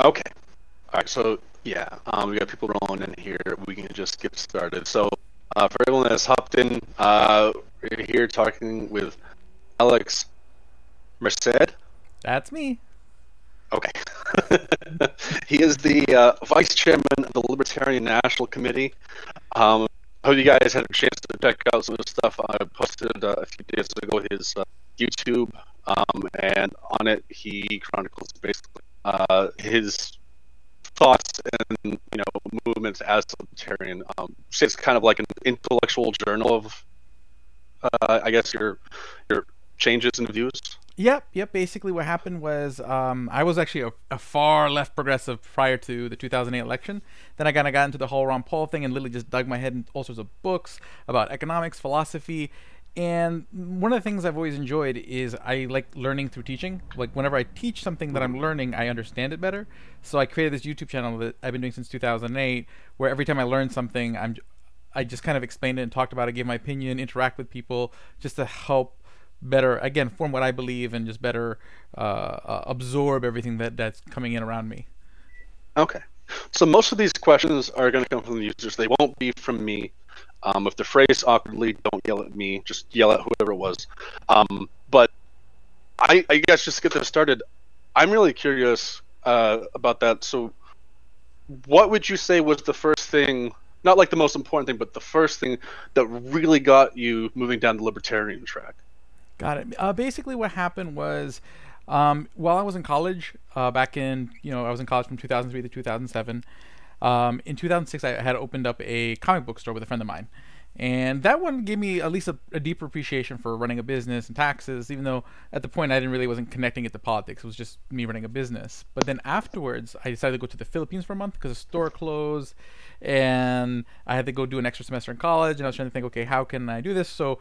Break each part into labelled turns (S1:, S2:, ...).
S1: Okay. All right. So yeah, um, we got people rolling in here. We can just get started. So uh, for everyone that's hopped in, uh, we're here talking with Alex Merced.
S2: That's me.
S1: Okay. he is the uh, vice chairman of the Libertarian National Committee. Um, I hope you guys had a chance to check out some of the stuff I posted uh, a few days ago. His uh, YouTube, um, and on it he chronicles basically uh, his thoughts and you know movements as a libertarian. Um, it's kind of like an intellectual journal of, uh, I guess your your changes and views.
S2: Yep, yep. Basically, what happened was um, I was actually a, a, far left progressive prior to the 2008 election. Then I kind of got into the whole Ron Paul thing and literally just dug my head in all sorts of books about economics, philosophy, and one of the things I've always enjoyed is I like learning through teaching. Like whenever I teach something that I'm learning, I understand it better. So I created this YouTube channel that I've been doing since 2008, where every time I learn something, I'm I just kind of explained it and talked about it, gave my opinion, interact with people, just to help better again form what I believe and just better uh, uh, absorb everything that that's coming in around me.
S1: Okay, so most of these questions are going to come from the users. They won't be from me. Um, if they're phrased awkwardly, don't yell at me. Just yell at whoever it was. Um, but I, I, guess just get this started, I'm really curious uh, about that. So, what would you say was the first thing? Not like the most important thing, but the first thing that really got you moving down the libertarian track.
S2: Got it. Uh, basically, what happened was, um, while I was in college, uh, back in you know I was in college from 2003 to 2007. Um, in 2006, I had opened up a comic book store with a friend of mine, and that one gave me at least a, a, deeper appreciation for running a business and taxes. Even though at the point I didn't really wasn't connecting it to politics, it was just me running a business. But then afterwards, I decided to go to the Philippines for a month because the store closed, and I had to go do an extra semester in college. And I was trying to think, okay, how can I do this? So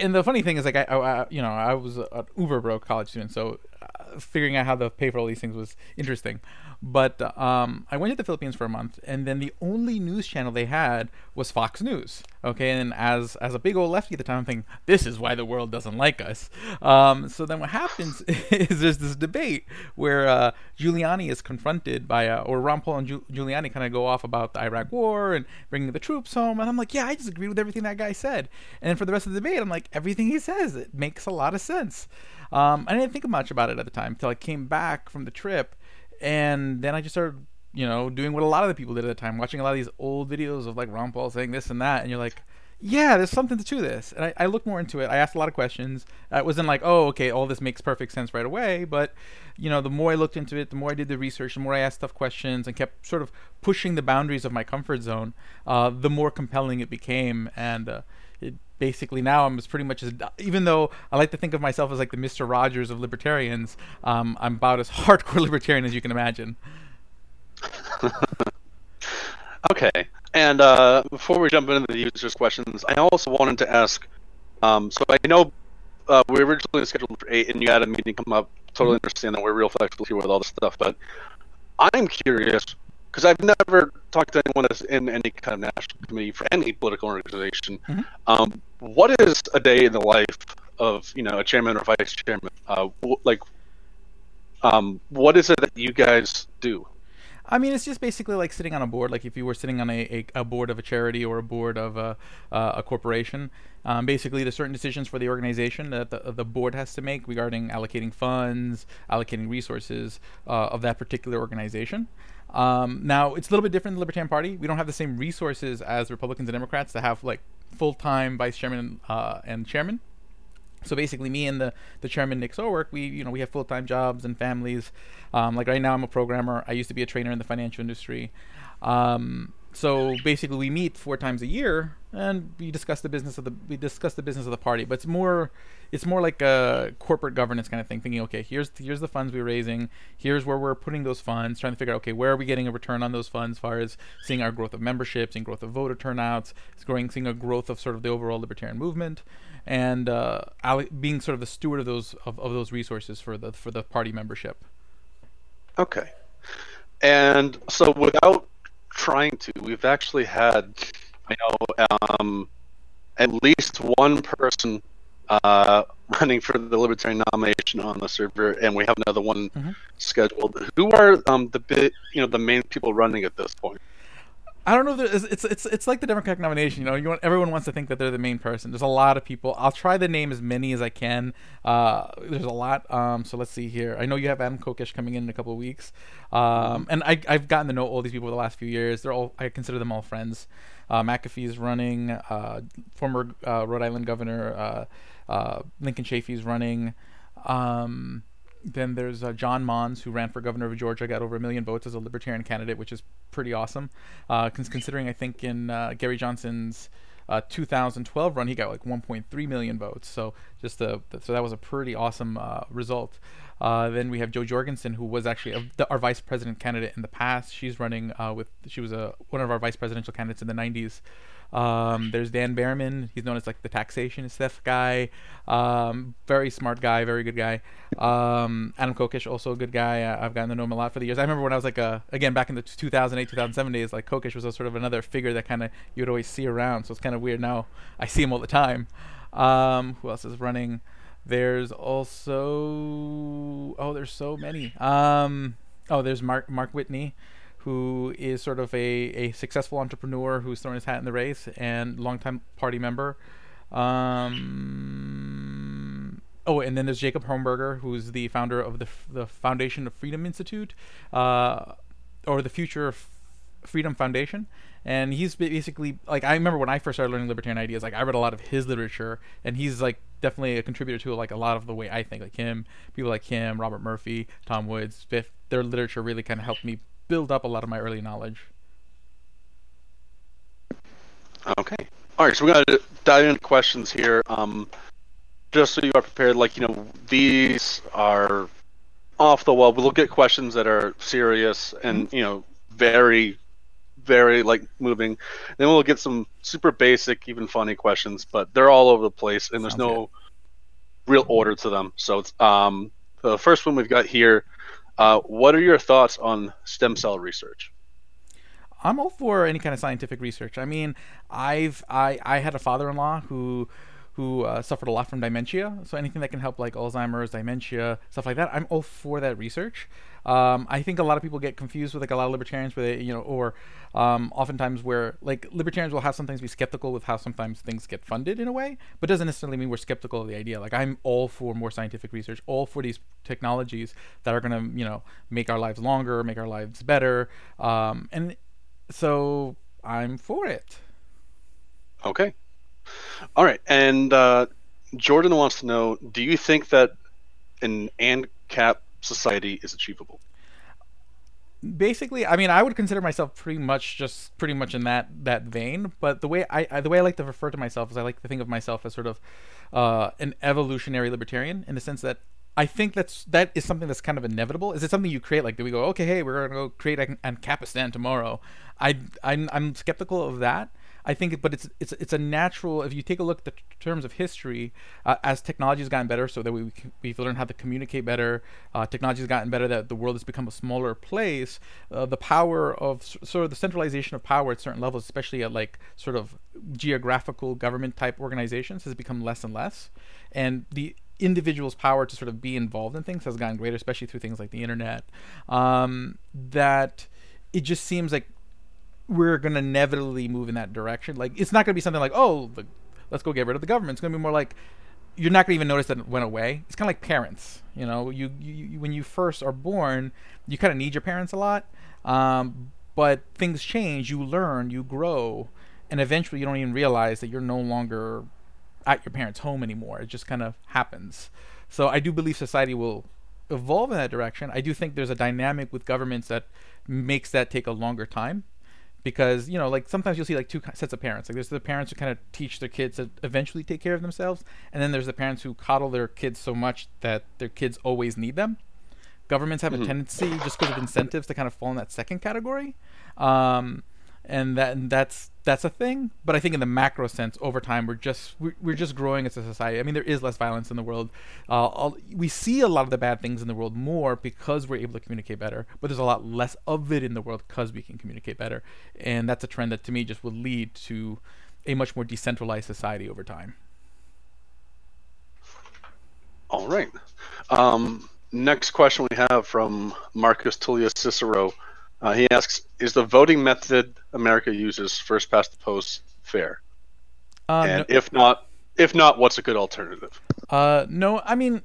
S2: and the funny thing is, like I, I you know, I was an uber broke college student, so uh, figuring out how to pay for all these things was interesting. But um, I went to the Philippines for a month, and then the only news channel they had was Fox News. Okay, and as as a big old lefty at the time, I'm thinking this is why the world doesn't like us. Um, so then what happens is there's this debate where uh, Giuliani is confronted by, uh, or Ron Paul and Giul- Giuliani kind of go off about the Iraq War and bringing the troops home, and I'm like, yeah, I just agree with everything that guy said. And then for the rest of the debate, I'm like, everything he says it makes a lot of sense. Um, I didn't think much about it at the time until I came back from the trip and then I just started, you know, doing what a lot of the people did at the time, watching a lot of these old videos of like Ron Paul saying this and that, and you're like, yeah, there's something to this. And I, I looked more into it. I asked a lot of questions. It wasn't like, oh, okay, all this makes perfect sense right away. But, you know, the more I looked into it, the more I did the research, the more I asked tough questions and kept sort of pushing the boundaries of my comfort zone, uh, the more compelling it became. And uh, basically now I'm as pretty much as even though I like to think of myself as like the Mister Rogers of libertarians, um, I'm about as hardcore libertarian as you can imagine.
S1: okay, and uh, before we jump into the users' questions, I also wanted to ask. Um, so I know uh, we originally scheduled for eight, and you had a meeting come up. Totally understand that we're real flexible here with all this stuff, but I'm curious because I've never talked to anyone that's in any kind of national committee for any political organization. Mm-hmm. Um, what is a day in the life of you know a chairman or vice chairman? Uh, like, um, what is it that you guys do?
S2: I mean, it's just basically like sitting on a board. Like if you were sitting on a, a, a board of a charity or a board of a, uh, a corporation. Um, basically, there's certain decisions for the organization that the, the board has to make regarding allocating funds, allocating resources uh, of that particular organization. Um, now it's a little bit different in the Libertarian Party. We don't have the same resources as Republicans and Democrats to have like full-time vice chairman uh, and chairman. So basically, me and the, the chairman Nick Sarwark, we you know we have full time jobs and families. Um, like right now, I'm a programmer. I used to be a trainer in the financial industry. Um, so basically, we meet four times a year, and we discuss the business of the we discuss the business of the party. But it's more it's more like a corporate governance kind of thing. Thinking, okay, here's here's the funds we're raising. Here's where we're putting those funds. Trying to figure out, okay, where are we getting a return on those funds? As far as seeing our growth of memberships, and growth of voter turnouts, growing, seeing a growth of sort of the overall libertarian movement, and uh, being sort of the steward of those of, of those resources for the for the party membership.
S1: Okay, and so without trying to. We've actually had, I know, um, at least one person uh, running for the Libertarian nomination on the server, and we have another one
S2: Mhm.
S1: scheduled. Who are um, the bit, you know, the main people running at this point?
S2: I don't know. If it's, it's it's like the Democratic nomination. You know, you want everyone wants to think that they're the main person. There's a lot of people. I'll try to name as many as I can. Uh, there's a lot. Um, so let's see here. I know you have Adam Kokesh coming in in a couple of weeks. Um, and I I've gotten to know all these people the last few years. They're all I consider them all friends. Uh, McAfee's running. Uh, former uh, Rhode Island governor uh, uh, Lincoln Chafee's running. Um, then there's uh, John Monds, who ran for governor of Georgia, got over a million votes as a libertarian candidate, which is pretty awesome. Uh, cons- considering I think in uh, Gary Johnson's uh, 2012 run, he got like 1.3 million votes. So just the- so that was a pretty awesome uh, result. Uh, then we have Jo Jorgensen, who was actually a, the, our vice president candidate in the past. She's running with she was a one of our vice presidential candidates in the 90s. Um, there's Dan Behrman. He's known as like the taxation stuff guy. Um, very smart guy, very good guy. Um, Adam Kokesh, also a good guy. I, I've gotten to know him a lot for the years. I remember when I was like a again back in the 2008, 2007 days, like Kokesh was a sort of another figure that kind of you would always see around. So it's kind of weird now. I see him all the time. Um, who else is running? There's also oh, there's so many. Um, oh, there's Mark Mark Whitney who is sort of a, a successful entrepreneur who's thrown his hat in the race and longtime party member. Um, oh, and then there's Jacob Hornberger, who's the founder of the the Foundation of Freedom Institute, uh, or the Future of Freedom Foundation. And he's basically like I remember when I first started learning libertarian ideas, like I read a lot of his literature, and he's like definitely a contributor to like a lot of the way I think. Like him, people like him, Robert Murphy, Tom Woods, Biff, their literature really kind of helped me build up a lot of my early knowledge.
S1: Okay. All right, so we're gonna dive into questions here. Um, just so you are prepared, like you know, these are off the wall. We'll get questions that are serious and you know, very, very like moving. Then we'll get some super basic, even funny questions, but they're all over the place, and there's
S2: Sounds
S1: no real order to them. So it's um, the first one we've got here. Uh, what are your thoughts on stem cell research?
S2: I'm all for any kind of scientific research. I mean, I've I I had a father-in-law who who uh, suffered a lot from dementia. So anything that can help like Alzheimer's, dementia, stuff like that, I'm all for that research. Um, I think a lot of people get confused with like a lot of libertarians, where they, you know, or um, oftentimes where like libertarians will have sometimes be skeptical with how sometimes things get funded in a way, but doesn't necessarily mean we're skeptical of the idea. Like I'm all for more scientific research, all for these technologies that are gonna, you know, make our lives longer, make our lives better, um, and so I'm for it.
S1: Okay. All right. And uh, Jordan wants to know do you think that an ANCAP society is achievable?
S2: basically i mean i would consider myself pretty much just pretty much in that that vein but the way i, I the way i like to refer to myself is i like to think of myself as sort of uh, an evolutionary libertarian in the sense that i think that's that is something that's kind of inevitable. Is it something you create? Like do we go okay hey we're gonna go create Ancapistan tomorrow? I I'm, I'm skeptical of that I think, but it's it's it's a natural. If you take a look at the t- terms of history, uh, as technology has gotten better, so that we we've learned how to communicate better. Uh, technology has gotten better. That the world has become a smaller place. Uh, the power of sort of the centralization of power at certain levels, especially at like sort of geographical government type organizations, has become less and less, and the individual's power to sort of be involved in things has gotten greater, especially through things like the internet. Um, that it just seems like we're gonna inevitably move in that direction. Like it's not gonna be something like, oh, the, let's go get rid of the government. It's gonna be more like you're not gonna even notice that it went away. It's kind of like parents. You know, you, you when you first are born, you kind of need your parents a lot. Um, but things change. You learn, you grow, and eventually you don't even realize that you're no longer at your parents' home anymore. It just kind of happens. So I do believe society will evolve in that direction. I do think there's a dynamic with governments that makes that take a longer time because you know like sometimes you'll see like two sets of parents. Like there's the parents who kind of teach their kids to eventually take care of themselves and then there's the parents who coddle their kids so much that their kids always need them. Governments have
S1: Mhm.
S2: a tendency just because of incentives to kind of fall in that second category. Um, and that and that's that's a thing but i think in the macro sense over time we're just we're, just growing as a society i mean there is less violence in the world uh, all, we see a lot of the bad things in the world more because we're able to communicate better but there's a lot less of it in the world because we can communicate better and that's a trend that to me just will lead to a much more decentralized society over time
S1: All right. Um, next question we have from Marcus Tullius Cicero. Uh, he asks, "Is the voting method America uses, first past the post, fair?
S2: Uh,
S1: and
S2: no,
S1: if not, if not, what's a good alternative?"
S2: uh, no, I mean,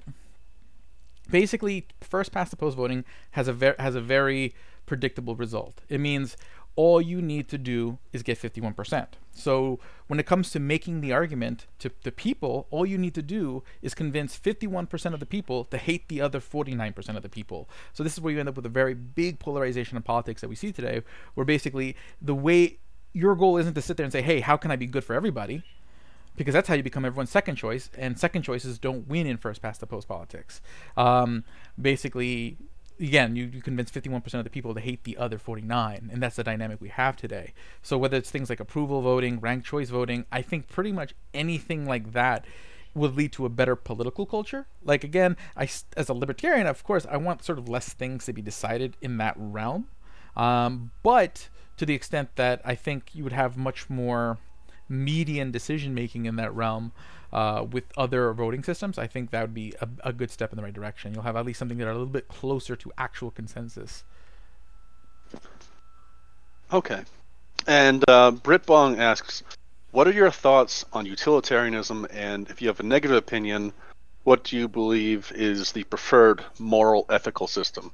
S2: basically, first past the post voting has a ver- has a very predictable result. It means all you need to do is get 51%. So when it comes to making the argument to the people, all you need to do is convince 51% of the people to hate the other 49% of the people. So this is where you end up with a very big polarization in politics that we see today, where basically the way your goal isn't to sit there and say, hey, how can I be good for everybody? Because that's how you become everyone's second choice, and second choices don't win in first past the post politics. Um, basically, again, you, you convince 51% of the people to hate the other 49, and that's the dynamic we have today. So whether it's things like approval voting, ranked choice voting, I think pretty much anything like that would lead to a better political culture. Like again, I as a libertarian, of course, I want sort of less things to be decided in that realm, um, but to the extent that I think you would have much more median decision making in that realm uh, with other voting systems, I think that would be a, a, good step in the right direction. You'll have at least something that are a little bit closer to actual consensus.
S1: Okay. And uh, Britt Bong asks, what are your thoughts on utilitarianism? And if you have a negative opinion, what do you believe is the preferred moral ethical system?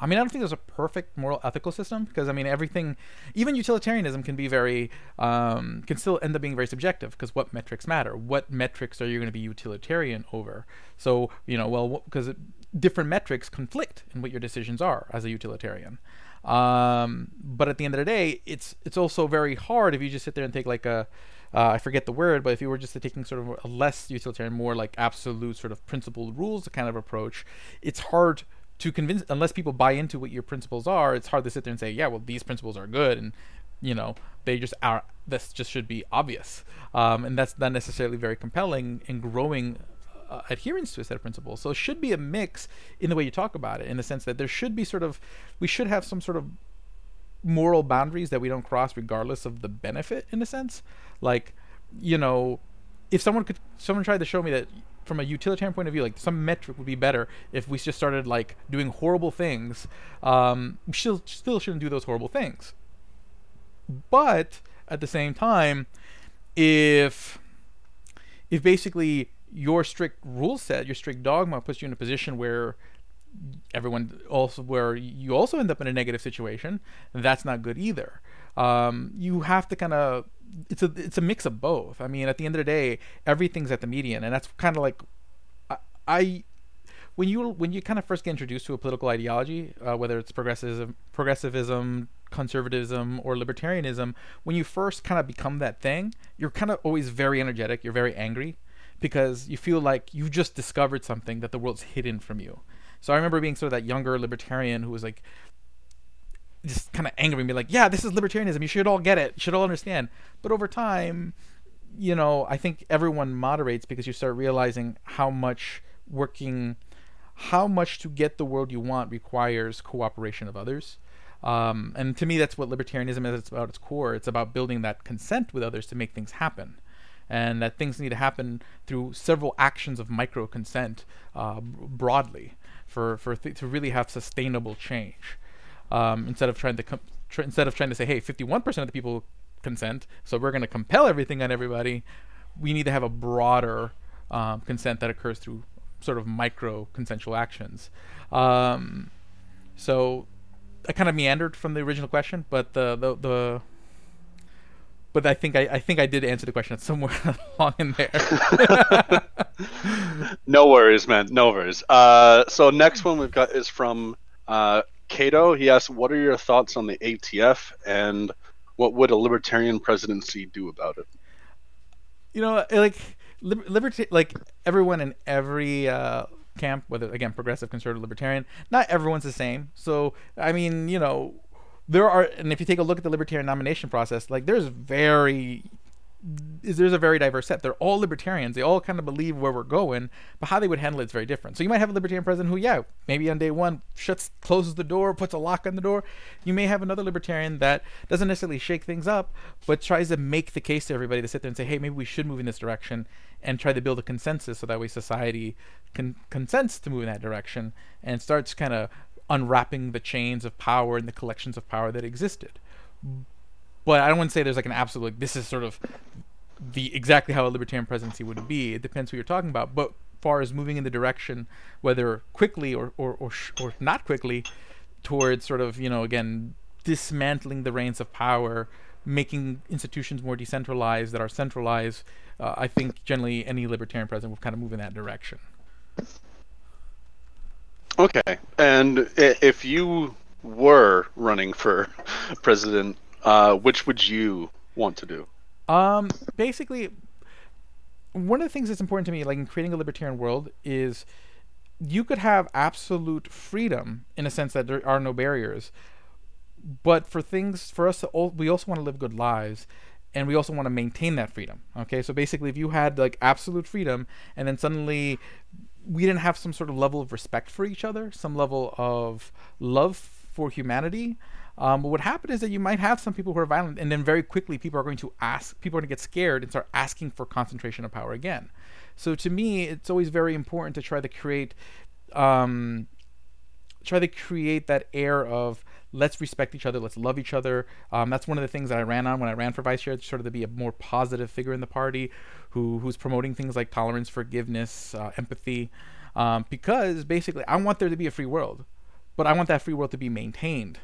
S2: I mean, I don't think there's a perfect moral ethical system because I mean, everything, even utilitarianism can be very, um, can still end up being very subjective because what metrics matter? What metrics are you going to be utilitarian over? So you know, well, because different metrics conflict in what your decisions are as a utilitarian. Um, but at the end of the day, it's it's also very hard if you just sit there and take like a uh, I forget the word, but if you were just taking sort of a less utilitarian, more like absolute sort of principled rules kind of approach, it's hard to convince unless people buy into what your principles are it's hard to sit there and say yeah well these principles are good and you know they just are this just should be obvious. Um, and that's not necessarily very compelling in growing uh, adherence to a set of principles. So it should be a mix in the way you talk about it in the sense that there should be sort of we should have some sort of moral boundaries that we don't cross regardless of the benefit in a sense. Like you know if someone could someone tried to show me that from a utilitarian point of view, like some metric would be better if we just started like doing horrible things. Um, we still still shouldn't do those horrible things. But at the same time, if if basically your strict rule set, your strict dogma puts you in a position where everyone also where you also end up in a negative situation, that's not good either. Um, you have to kind of it's a it's a mix of both. I mean, at the end of the day, everything's at the median, and that's kind of like I, I when you when you kind of first get introduced to a political ideology, uh, whether it's progressivism, progressivism, conservatism, or libertarianism, when you first kind of become that thing, you're kind of always very energetic. You're very angry because you feel like you just discovered something that the world's hidden from you. So I remember being sort of that younger libertarian who was like just kind of angry me like yeah this is libertarianism. You should all get it. You should all understand. But over time you know i think everyone moderates because you start realizing how much working how much to get the world you want requires cooperation of others. Um, and to me that's what libertarianism is. It's about its core. It's about building that consent with others to make things happen. And that things need to happen through several actions of micro consent uh, broadly for, for to really have sustainable change um, instead of trying to com- tr- instead of trying to say, hey, 51% of the people consent, so we're going to compel everything on everybody. We need to have a broader um, consent that occurs through sort of micro consensual actions. Um, so I kind of meandered from the original question, but the the, the but I think I, I think I did answer the question somewhere along in there.
S1: no worries, man. No worries. Uh, so next one we've got is from uh, Cato, he asks, "What are your thoughts on the ATF, and what would a libertarian presidency do about it?"
S2: You know, like liberty, like everyone in every uh, camp, whether again progressive, conservative, libertarian, not everyone's the same. So, I mean, you know, there are, and if you take a look at the libertarian nomination process, like there's very is there's a very diverse set. They're all libertarians. They all kind of believe where we're going, but how they would handle it is very different. So you might have a libertarian president who, yeah, maybe on day one shuts, closes the door, puts a lock on the door. You may have another libertarian that doesn't necessarily shake things up, but tries to make the case to everybody to sit there and say, hey, maybe we should move in this direction, and try to build a consensus so that way society can consents to move in that direction and starts kind of unwrapping the chains of power and the collections of power that existed but I don't want to say there's like an absolute like this is sort of the exactly how a libertarian presidency would be. It depends who you're talking about. But far as moving in the direction, whether quickly or or or, or not quickly, towards sort of you know again dismantling the reins of power, making institutions more decentralized that are centralized. Uh, I think generally any libertarian president will kind of move in that direction.
S1: Okay, and if you were running for president uh, which would you want to do?
S2: Um, basically, one of the things that's important to me, like in creating a libertarian world, is you could have absolute freedom in a sense that there are no barriers. But for things, for us, to, we also want to live good lives, and we also want to maintain that freedom. Okay, so basically, if you had like absolute freedom, and then suddenly we didn't have some sort of level of respect for each other, some level of love for humanity, um, but what happened is that you might have some people who are violent, and then very quickly people are going to ask, people are going to get scared and start asking for concentration of power again. So to me, it's always very important to try to create, um, try to create that air of let's respect each other, let's love each other. Um, that's one of the things that I ran on when I ran for vice chair, sort of to be a more positive figure in the party, who who's promoting things like tolerance, forgiveness, uh, empathy, um, because basically I want there to be a free world, but I want that free world to be maintained.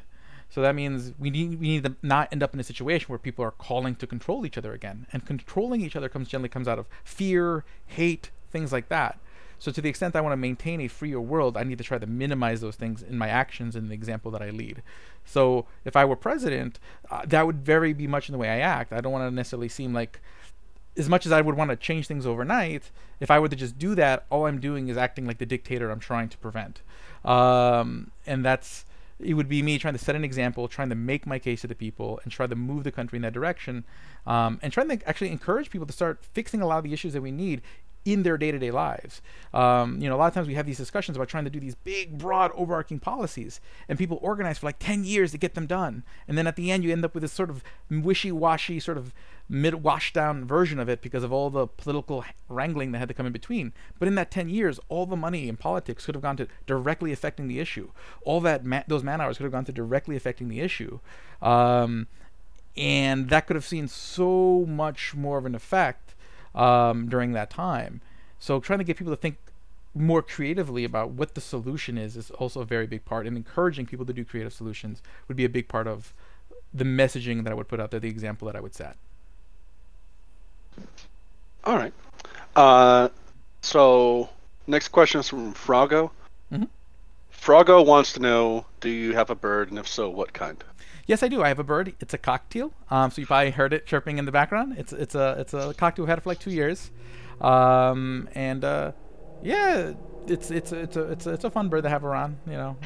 S2: So that means we need we need to not end up in a situation where people are calling to control each other again. And controlling each other comes generally comes out of fear, hate, things like that. So to the extent I want to maintain a freer world, I need to try to minimize those things in my actions in the example that I lead. So if I were president, uh, that would very be much in the way I act. I don't want to necessarily seem like as much as I would want to change things overnight, if I were to just do that, all I'm doing is acting like the dictator I'm trying to prevent. Um, and that's it would be me trying to set an example, trying to make my case to the people, and try to move the country in that direction, um, and trying to actually encourage people to start fixing a lot of the issues that we need in their day-to-day lives. Um, you know, a lot of times we have these discussions about trying to do these big, broad, overarching policies, and people organize for like 10 years to get them done, and then at the end you end up with this sort of wishy-washy, sort of mid washed down version of it because of all the political wrangling that had to come in between. But in that 10 years, all the money in politics could have gone to directly affecting the issue. All that ma- those man hours could have gone to directly affecting the issue. Um, and that could have seen so much more of an effect um, during that time. So trying to get people to think more creatively about what the solution is is also a very big part and encouraging people to do creative solutions would be a big part of the messaging that I would put out there, the example that I would set.
S1: All right. Uh, so next question is from Frago. Mm-hmm. Frago wants to know: Do you have a bird, and if so, what kind?
S2: Yes, I do. I have a bird. It's a cockatiel. Um, so you probably heard it chirping in the background. It's it's a it's a cockatiel. I've had it for like two years, um, and uh, yeah, it's it's it's a it's a it's a fun bird to have around. You know,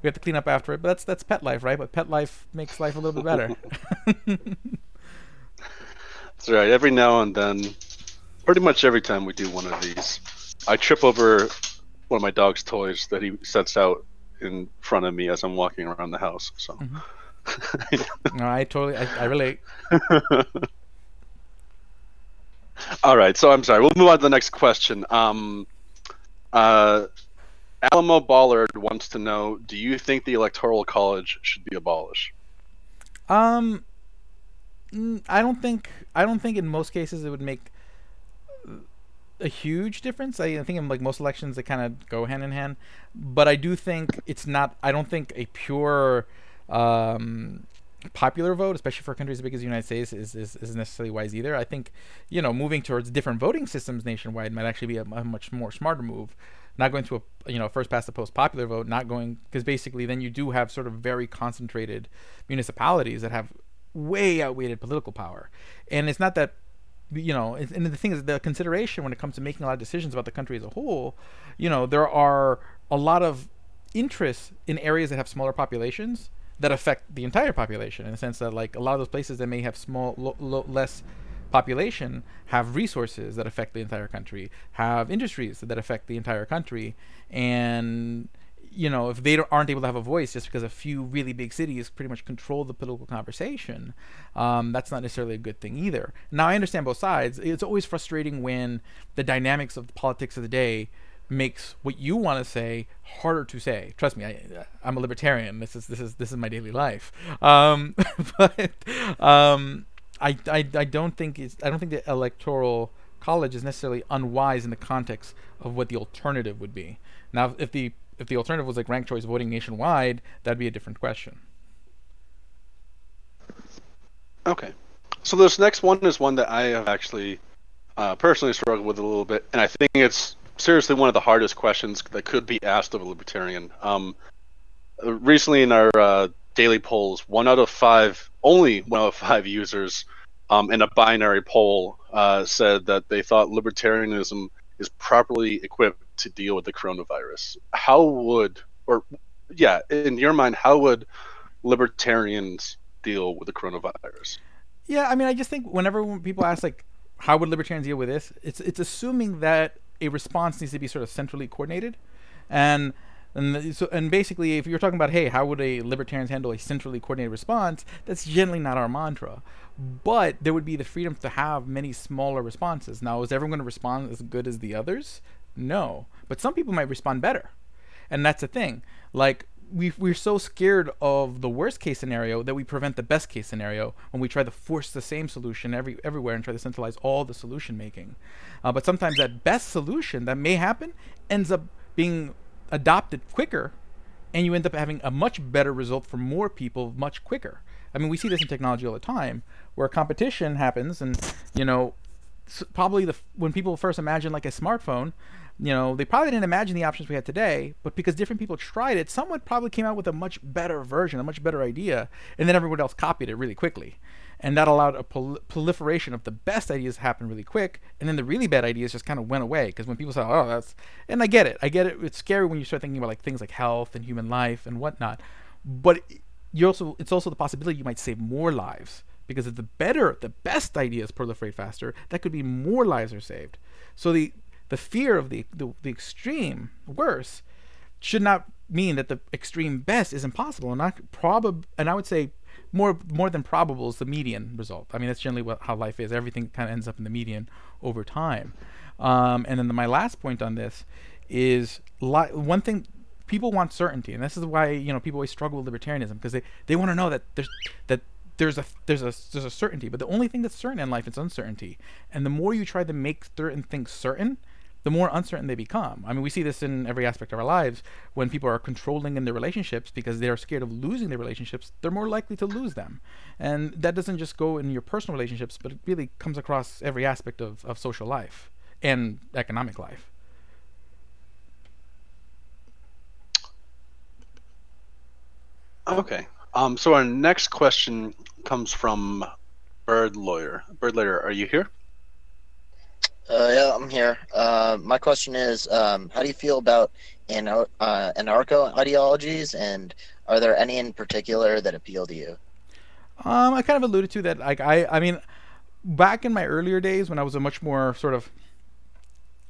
S2: we have to clean up after it, but that's that's pet life, right? But pet life makes life a little bit better.
S1: That's right. Every now and then, pretty much every time we do one of these, I trip over one of my dog's toys that he sets out in front of me as I'm walking around the house. So.
S2: Mm-hmm. No, I totally, I, I relate.
S1: All right, so I'm sorry. We'll move on to the next question. Um, uh, Alamo Ballard wants to know: Do you think the Electoral College should be abolished?
S2: Um, I don't think I don't think in most cases it would make a huge difference. I, think in like most elections they kind of go hand in hand, but I do think it's not. I don't think a pure um, popular vote, especially for countries as big as the United States, is, is, is necessarily wise either. I think you know moving towards different voting systems nationwide might actually be a, a much more smarter move. Not going to a you know first past the post popular vote, not going because basically then you do have sort of very concentrated municipalities that have way outweighed political power. And it's not that you know, and the thing is, the consideration when it comes to making a lot of decisions about the country as a whole, you know, there are a lot of interests in areas that have smaller populations that affect the entire population in the sense that, like, a lot of those places that may have small, lo- lo- less population have resources that affect the entire country, have industries that affect the entire country, and you know if they aren't able to have a voice just because a few really big cities pretty much control the political conversation, um, that's not necessarily a good thing either. Now I understand both sides. It's always frustrating when the dynamics of the politics of the day makes what you want to say harder to say. Trust me, I, I'm a libertarian. This is this is this is my daily life. Um, but um, I, I I don't think it's I don't think the electoral college is necessarily unwise in the context of what the alternative would be. Now, if the if the alternative was like ranked choice voting nationwide, that'd be a different question.
S1: Okay, so this next one is one that I have actually uh, personally struggled with a little bit, and I think it's seriously one of the hardest questions that could be asked of a libertarian. Um, recently, in our uh, daily polls, one out of five, only one out of five users um, in a binary poll uh, said that they thought libertarianism is properly equipped to deal with the coronavirus. How would, or yeah, in your mind, how would libertarians deal with the coronavirus?
S2: Yeah, I mean, I just think whenever people ask like, how would libertarians deal with this? It's it's assuming that a response needs to be sort of centrally coordinated, and and so and basically, if you're talking about hey, how would a libertarians handle a centrally coordinated response? That's generally not our mantra. But there would be the freedom to have many smaller responses. Now, is everyone going to respond as good as the others? No, but some people might respond better, and that's the thing. Like we we're so scared of the worst case scenario that we prevent the best case scenario when we try to force the same solution every everywhere and try to centralize all the solution making. Uh, but sometimes that best solution that may happen ends up being adopted quicker, and you end up having a much better result for more people much quicker. I mean, we see this in technology all the time, where competition happens, and you know, probably the when people first imagine like a smartphone, you know, they probably didn't imagine the options we had today, but because different people tried it, someone probably came out with a much better version, a much better idea, and then everyone else copied it really quickly. And that allowed a prol- proliferation of the best ideas to happen really quick, and then the really bad ideas just kind of went away because when people say, "Oh, that's," and I get it, I get it. It's scary when you start thinking about like things like health and human life and whatnot, but you also it's also the possibility you might save more lives because if the better, the best ideas proliferate faster, that could be more lives are saved. So the the fear of the, the, the extreme worse should not mean that the extreme best is impossible. And not probable and i would say more more than probable is the median result. I mean that's generally what, how life is. Everything kind of ends up in the median over time. Um, and then the, my last point on this is li- one thing people want certainty. And this is why you know people always struggle with libertarianism because they, they want to know that there's that there's a there's a there's a certainty. But the only thing that's certain in life is uncertainty. And the more you try to make certain things certain the more uncertain they become. I mean, we see this in every aspect of our lives. When people are controlling in their relationships because they're scared of losing their relationships, they're more likely to lose them. And that doesn't just go in your personal relationships, but it really comes across every aspect of, of social life and economic life.
S1: Okay. Um, so our next question comes from Bird Lawyer. Bird Lawyer, are you here?
S3: Uh, yeah, I'm here. Uh, my question is, um, how do you feel about uh, anarcho ideologies, and are there any in particular that appeal to you?
S2: Um, I kind of alluded to that. Like, I, I mean, back in my earlier days when I was a much more sort of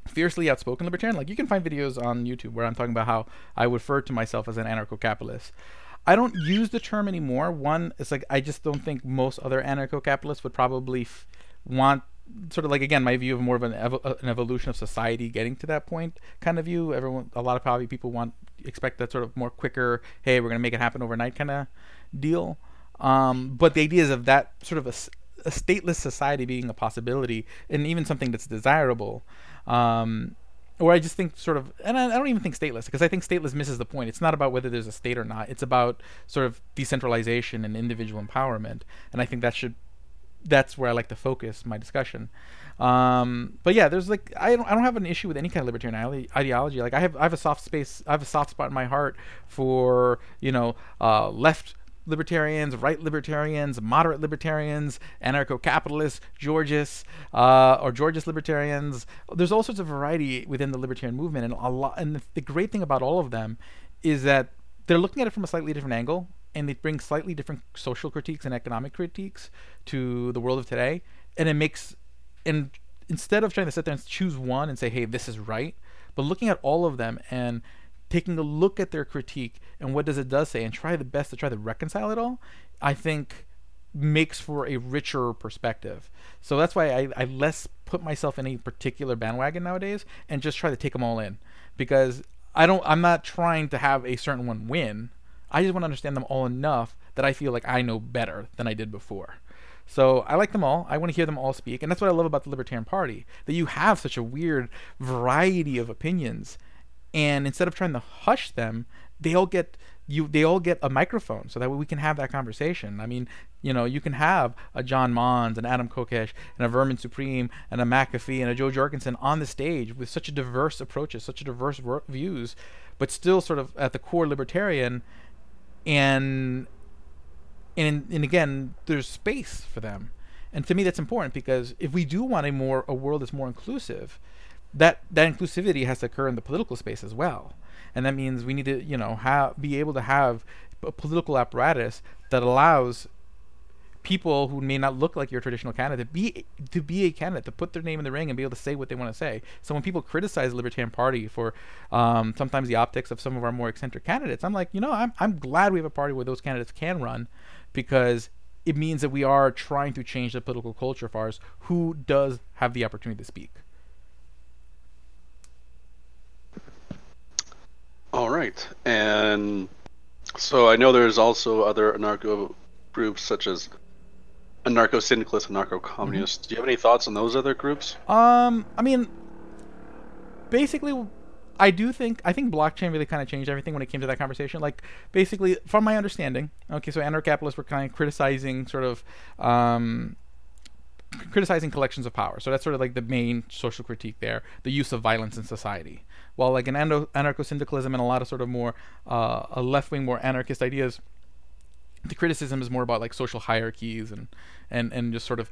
S2: fiercely outspoken libertarian, like you can find videos on YouTube where I'm talking about how I refer to myself as an anarcho-capitalist. I don't use the term anymore. One, it's like I just don't think most other anarcho-capitalists would probably f- want sort of like again my view of more of an, uh, an evolution of society getting to that point kind of view everyone a lot of probably people want expect that sort of more quicker hey we're going to make it happen overnight kind of deal um, but the ideas of that sort of a, a, stateless society being a possibility and even something that's desirable um, or I just think sort of, and I, I don't even think stateless because I think stateless misses the point. It's not about whether there's a state or not. It's about sort of decentralization and individual empowerment, and I think that should that's where I like to focus my discussion. Um, but yeah, there's like I don't I don't have an issue with any kind of libertarian ideology. Like I have I have a soft space I have a soft spot in my heart for you know uh, left libertarians, right libertarians, moderate libertarians, anarcho-capitalists, Georgists, uh, or Georgist libertarians. There's all sorts of variety within the libertarian movement, and a lot. And the, the great thing about all of them is that they're looking at it from a slightly different angle and they bring slightly different social critiques and economic critiques to the world of today. and it makes and instead of trying to sit there and choose one and say, hey, this is right, but looking at all of them and taking a look at their critique and what does it does say and try the best to try to reconcile it all, I think makes for a richer perspective. So that's why I, I less put myself in a particular bandwagon nowadays and just try to take them all in because I don't I'm not trying to have a certain one win. I just want to understand them all enough that I feel like I know better than I did before. So I like them all. I want to hear them all speak, and that's what I love about the Libertarian Party that you have such a weird variety of opinions, and instead of trying to hush them, they all get you. They all get a microphone, so that we can have that conversation. I mean, you know, you can have a John Monds, and Adam Kokesh, and a Vermin Supreme, and a McAfee, and a Jo Jorgensen on the stage with such a diverse approaches, such a diverse views, but still sort of at the core libertarian, and and and again, there's space for them, and to me that's important because if we do want a more a world that's more inclusive, that that inclusivity has to occur in the political space as well, and that means we need to you know have be able to have a political apparatus that allows people who may not look like your traditional candidate be to be a candidate to put their name in the ring and be able to say what they want to say. So when people criticize the Libertarian Party for um, sometimes the optics of some of our more eccentric candidates, I'm like, you know, I'm I'm glad we have a party where those candidates can run because it means that we are trying to change the political culture for us who does have the opportunity to speak.
S1: All right. And so I know there's also other anarcho groups such as anarcho syndicalists, anarcho communists. Mm-hmm. Do you have any thoughts on those other groups?
S2: Um, I mean, basically, I do think I think blockchain really kind of changed everything when it came to that conversation. Like basically, from my understanding, okay, so anarcho-capitalists were kind of criticizing sort of um, criticizing collections of power. So that's sort of like the main social critique there, the use of violence in society. While like in anarcho-syndicalism and a lot of sort of more uh, left-wing, more anarchist ideas, the criticism is more about like social hierarchies and and and just sort of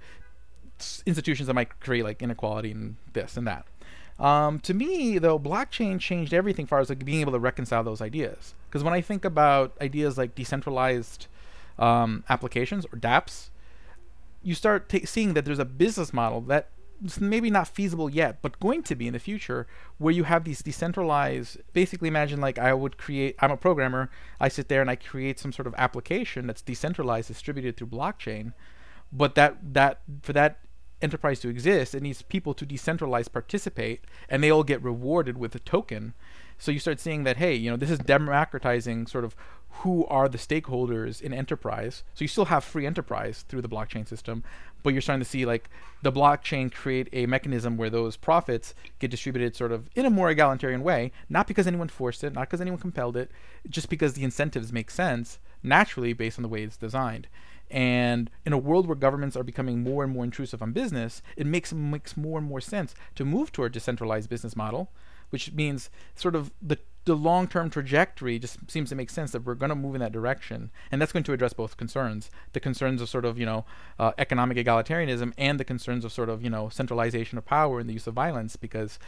S2: institutions that might create like inequality and this and that. Um, to me, though, blockchain changed everything as far as like being able to reconcile those ideas. Because when I think about ideas like decentralized um, applications or DApps, you start t- seeing that there's a business model that is maybe not feasible yet, but going to be in the future, where you have these decentralized. Basically, imagine like I would create. I'm a programmer. I sit there and I create some sort of application that's decentralized, distributed through blockchain. But that that for that enterprise to exist, it needs people to decentralize participate, and they all get rewarded with a token. So you start seeing that, hey, you know, this is democratizing sort of who are the stakeholders in enterprise. So you still have free enterprise through the blockchain system, but you're starting to see like the blockchain create a mechanism where those profits get distributed sort of in a more egalitarian way, not because anyone forced it, not because anyone compelled it, just because the incentives make sense naturally based on the way it's designed. And in a world where governments are becoming more and more intrusive on business, it makes makes more and more sense to move toward a decentralized business model, which means sort of the the long-term trajectory just seems to make sense that we're going to move in that direction, and that's going to address both concerns: the concerns of sort of you know uh, economic egalitarianism and the concerns of sort of you know centralization of power and the use of violence, because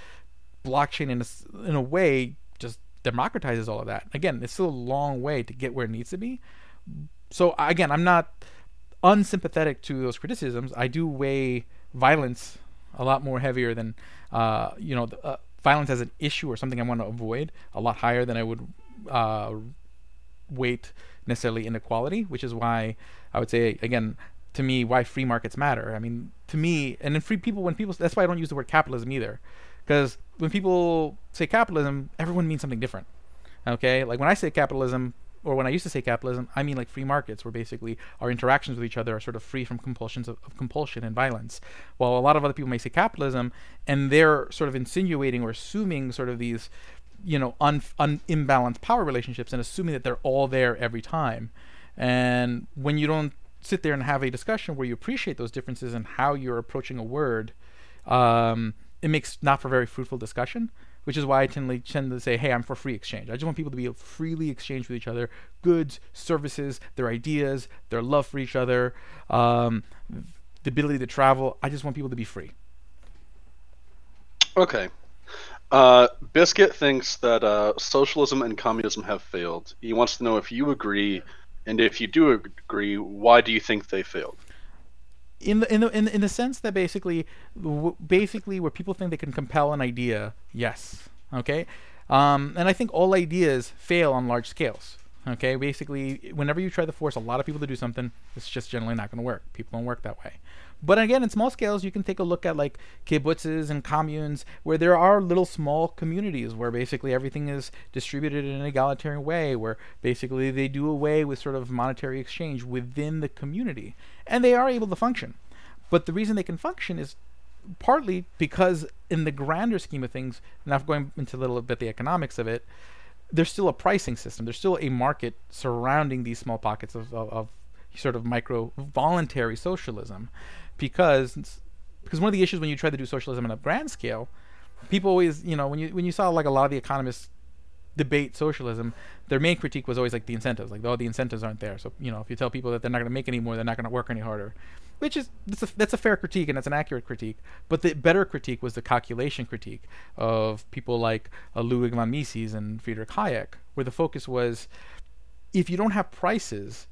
S2: blockchain in a, in a way just democratizes all of that. Again, it's still a long way to get where it needs to be, so again, I'm not unsympathetic to those criticisms. I do weigh violence a lot more heavier than uh, you know uh, violence as an issue or something I want to avoid a lot higher than I would uh, weight necessarily inequality, which is why I would say again to me why free markets matter. I mean to me and in free people when people that's why I don't use the word capitalism either because when people say capitalism, everyone means something different. Okay, like when I say capitalism, or when I used to say capitalism, I mean like free markets, where basically our interactions with each other are sort of free from compulsions of, of, compulsion and violence. While a lot of other people may say capitalism, and they're sort of insinuating or assuming sort of these, you know, un, un imbalanced power relationships and assuming that they're all there every time. And when you don't sit there and have a discussion where you appreciate those differences and how you're approaching a word, um, it makes not for very fruitful discussion which is why I tend to, tend to say, hey, I'm for free exchange. I just want people to be able to freely exchange with each other goods, services, their ideas, their love for each other, um, the ability to travel. I just want people to be free.
S1: Okay. Uh, Biscuit thinks that uh, socialism and communism have failed. He wants to know if you agree, and if you do agree, why do you think they failed?
S2: In the in the in, in the sense that basically w- basically where people think they can compel an idea yes okay? Um, and i think all ideas fail on large scales okay? Basically whenever you try to force a lot of people to do something it's just generally not going to work. People don't work that way. But again in small scales you can take a look at like kibbutzes and communes where there are little small communities where basically everything is distributed in an egalitarian way where basically they do away with sort of monetary exchange within the community and they are able to function. But the reason they can function is partly because in the grander scheme of things now going into a little bit the economics of it there's still a pricing system. There's still a market surrounding these small pockets of, of, of sort of micro voluntary socialism because because one of the issues when you try to do socialism on a grand scale people always you know when you when you saw like a lot of the economists debate socialism, their main critique was always like the incentives, like oh the incentives aren't there. So you know if you tell people that they're not going to make any more, they're not going to work any harder, which is that's a, that's a fair critique and that's an accurate critique. But the better critique was the calculation critique of people like uh, Ludwig von Mises and Friedrich Hayek, where the focus was if you don't have prices,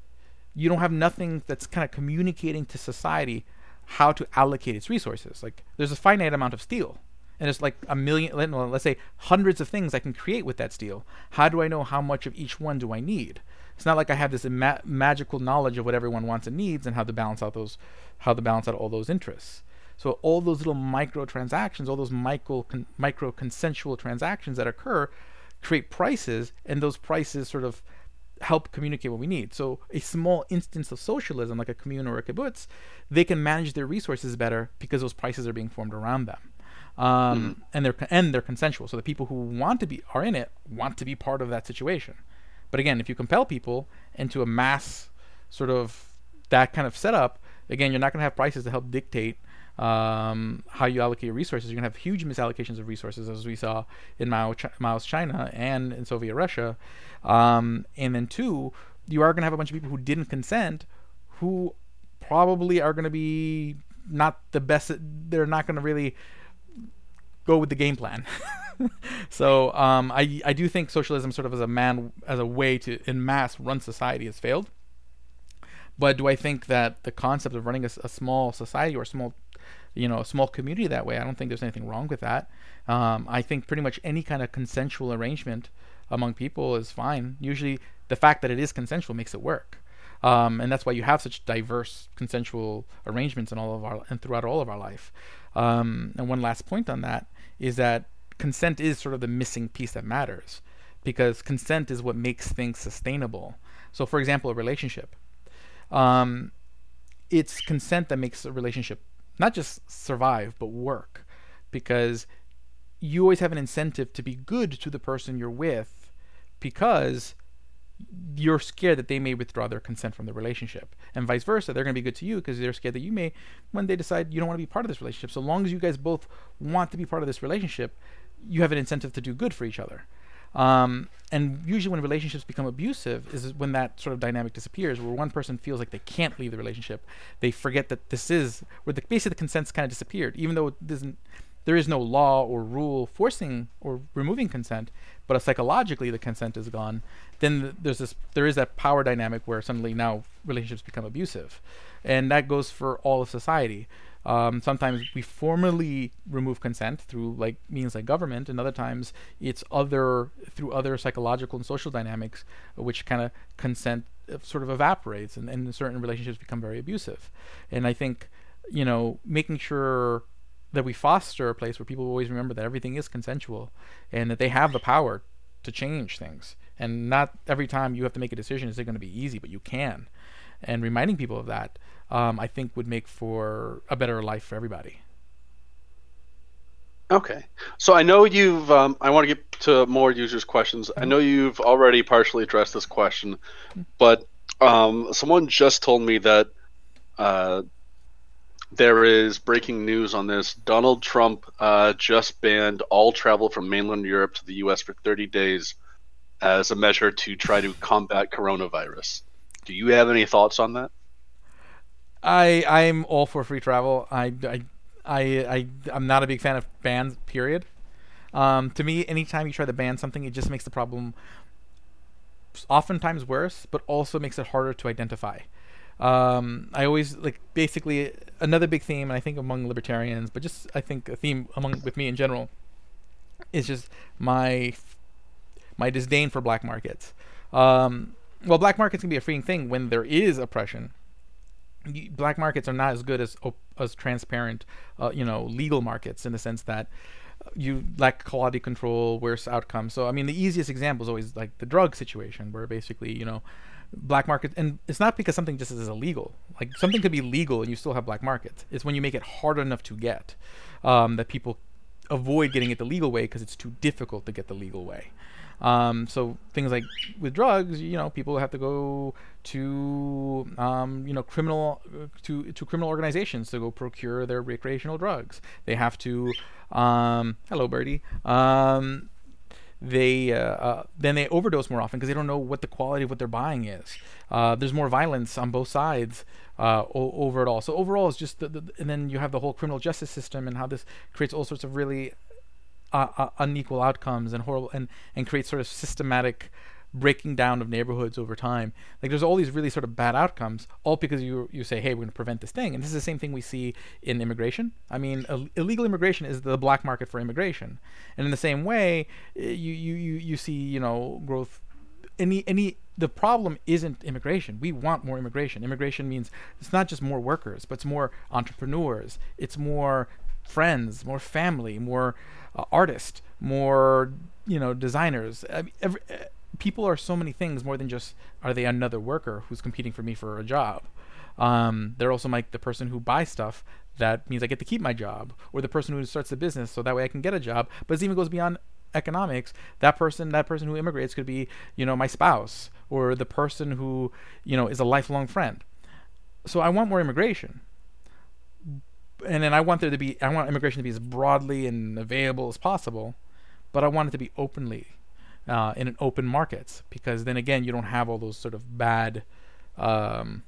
S2: you don't have nothing that's kind of communicating to society how to allocate its resources. Like there's a finite amount of steel and it's like a million let's say hundreds of things i can create with that steel. How do i know how much of each one do i need? It's not like i have this magical knowledge of what everyone wants and needs and how to balance out those how to balance out all those interests. So all those little micro transactions all those micro con- micro consensual transactions that occur create prices and those prices sort of help communicate what we need. So a small instance of socialism, like a commune or a kibbutz, they can manage their resources better because those prices are being formed around them, um, and they're and they're consensual. So the people who want to be are in it want to be part of that situation. But again, if you compel people into a mass sort of that kind of setup, again, you're not going to have prices to help dictate um, how you allocate your resources. You're going to have huge misallocations of resources, as we saw in Mao, Ch- Mao's China and in Soviet Russia. Um, and then two, you are going to have a bunch of people who didn't consent, who probably are going to be not the best. They're not going to really go with the game plan. so um, I I do think socialism sort of as a man as a way to in mass run society has failed. But do I think that the concept of running a small society or a small, you know, a small community that way? I don't think there's anything wrong with that. Um, I think pretty much any kind of consensual arrangement among people is fine. Usually, the fact that it is consensual makes it work. Um, and that's why you have such diverse consensual arrangements in all of our and throughout all of our life. Um, and one last point on that is that consent is sort of the missing piece that matters, because consent is what makes things sustainable. So, for example, a relationship, um, it's consent that makes a relationship not just survive but work, because you always have an incentive to be good to the person you're with, because you're scared that they may withdraw their consent from the relationship. And vice versa they're going to be good to you because they're scared that you may when they decide you don't want to be part of this relationship. So long as you guys both want to be part of this relationship you have an incentive to do good for each other. Um, and usually when relationships become abusive is when that sort of dynamic disappears where one person feels like they can't leave the relationship. They forget that this is where the basically the consent's kind of disappeared even though it doesn't there is no law or rule forcing or removing consent, but psychologically the consent is gone, then there's this there is that power dynamic where suddenly now relationships become abusive, and that goes for all of society. Um, sometimes we formally remove consent through like means like government, and other times it's other through other psychological and social dynamics, which kind of consent uh, sort of evaporates, and, and certain relationships become very abusive. And I think you know making sure that we foster a place where people always remember that everything is consensual and that they have the power to change things and not every time you have to make a decision is it going to be easy but you can and reminding people of that um, i think would make for a better life for everybody
S1: Okay. So I know you've. Um, I want to get to more users' questions. I know you've already partially addressed this question, but um, someone just told me that uh, there is breaking news on this. Donald Trump uh, just banned all travel from mainland Europe to the U.S. for 30 days as a measure to try to combat coronavirus. Do you have any thoughts on that?
S2: i i'm all for free travel i i i, I i'm not a big fan of bans period um, to me anytime you try to ban something it just makes the problem oftentimes worse but also makes it harder to identify Um, I always like basically another big theme, and I think among libertarians, but just I think a theme among with me in general is just my my disdain for black markets. Um, well, black markets can be a freeing thing when there is oppression. Black markets are not as good as as transparent, uh, you know, legal markets in the sense that you lack quality control, worse outcomes. So I mean, the easiest example is always like the drug situation, where basically you know, black market, and it's not because something just is illegal. Like something could be legal and you still have black markets. It's when you make it hard enough to get um, that people avoid getting it the legal way because it's too difficult to get the legal way. Um, so things like with drugs, you know, people have to go to um, you know criminal to to criminal organizations to go procure their recreational drugs. They have to um, hello, Birdie. They uh, uh, then they overdose more often because they don't know what the quality of what they're buying is. Uh, there's more violence on both sides uh, o- over it all. So overall, it's just the, the, and then you have the whole criminal justice system and how this creates all sorts of really uh, uh, unequal outcomes and horrible and and creates sort of systematic breaking down of neighborhoods over time. Like there's all these really sort of bad outcomes, all because you you say, hey, we're going to prevent this thing. And this is the same thing we see in immigration. I mean, Ill- illegal immigration is the black market for immigration, and in the same way, you you you, you see you know growth. Any any the problem isn't immigration. We want more immigration. Immigration means it's not just more workers, but it's more entrepreneurs. It's more friends, more family, more uh, artists, more you know designers. I mean, every, people are so many things more than just are they another worker who's competing for me for a job. Um, they're also like the person who buys stuff. That means I get to keep my job, or the person who starts the business, so that way I can get a job. But it even goes beyond economics. That person, that person who immigrates, could be you know my spouse, or the person who you know is a lifelong friend. So I want more immigration, and then I want there to be I want immigration to be as broadly and available as possible, but I want it to be openly uh, in an open markets because then again you don't have all those sort of bad um,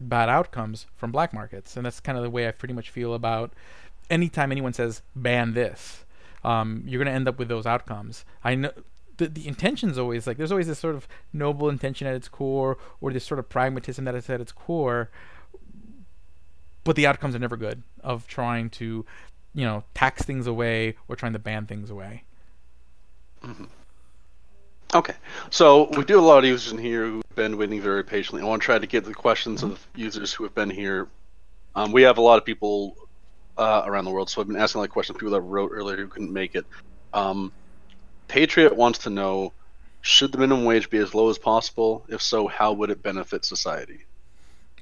S2: bad outcomes from black markets. And that's kind of the way I pretty much feel about anytime anyone says ban this um, you're going to end up with those outcomes. I know the, the intention's always like there's always this sort of noble intention at its core or this sort of pragmatism that is at its core. But the outcomes are never good of trying to you know tax things away or trying to ban things away.
S1: Mm-hmm. Okay, so we do a lot of users in here who've been waiting very patiently. I want to try to get the questions of users who have been here. Um, we have a lot of people uh, around the world, so I've been asking a lot of questions people that wrote earlier who couldn't make it. Um, Patriot wants to know: Should the minimum wage be as low as possible? If so, how would it benefit society?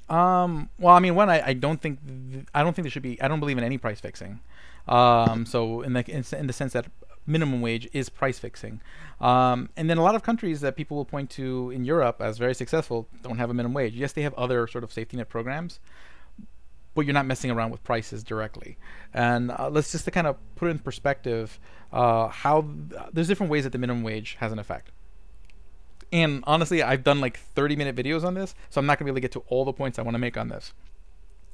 S2: Um, well, I mean, one, I, I don't think th- I don't think there should be. I don't believe in any price fixing. Um, so in the in, in the sense that minimum wage is price fixing. Um, and then a lot of countries that people will point to in Europe as very successful don't have a minimum wage. Yes, they have other sort of safety net programs, but you're not messing around with prices directly. And uh, let's just to kind of put in perspective uh, how th- there's different ways that the minimum wage has an effect. And honestly, I've done like 30 minute videos on this, so I'm not gonna be able to get to all the points I want to make on this.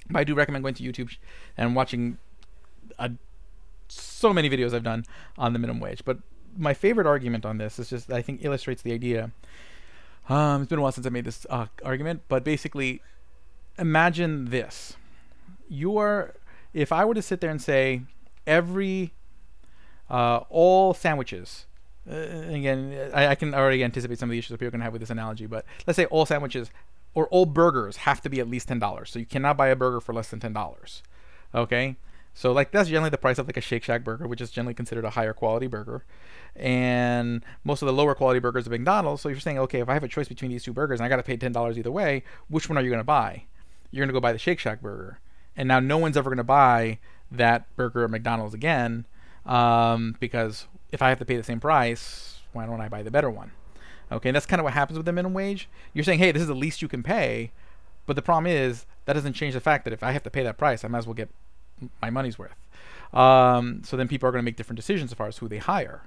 S2: But I do recommend going to YouTube and watching a so many videos I've done on the minimum wage. But my favorite argument on this is just I think illustrates the idea. Um, it's been a while since I made this uh, argument, but basically, imagine this: you are if I were to sit there and say every uh, all sandwiches. Uh, again, I, I, can already anticipate some of the issues that people are going to have with this analogy, but let's say all sandwiches or all burgers have to be at least ten dollars. So you cannot buy a burger for less than ten dollars. Okay, so like that's generally the price of like a Shake Shack burger, which is generally considered a higher quality burger. And most of the lower quality burgers are McDonald's. So you're saying, okay, if I have a choice between these two burgers and I got to pay ten dollars either way, which one are you going to buy? You're going to go buy the Shake Shack burger. And now no one's ever going to buy that burger at McDonald's again, um, because if I have to pay the same price, why don't I buy the better one? Okay, and that's kind of what happens with the minimum wage. You're saying, hey, this is the least you can pay, but the problem is that doesn't change the fact that if I have to pay that price, I might as well get my money's worth. Um, so then people are going to make different decisions as far as who they hire.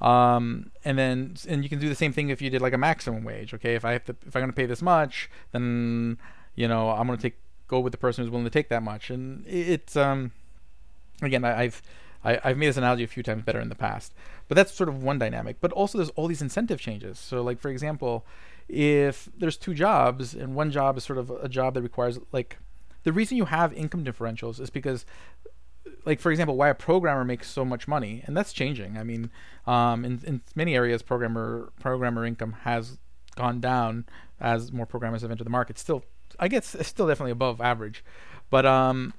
S2: Um, and then and you can do the same thing if you did like a maximum wage. Okay, if I have to if I'm going to pay this much, then you know I'm going to take go with the person who's willing to take that much. And it's um again I, I've I, have made this analogy a few times better in the past, but that's sort of one dynamic. But also there's all these incentive changes. So like for example, if there's two jobs and one job is sort of a job that requires like the reason you have income differentials is because like for example why a programmer makes so much money and that's changing. I mean um, in, in many areas programmer programmer income has gone down as more programmers have entered the market. Still i guess it's still definitely above average. But um,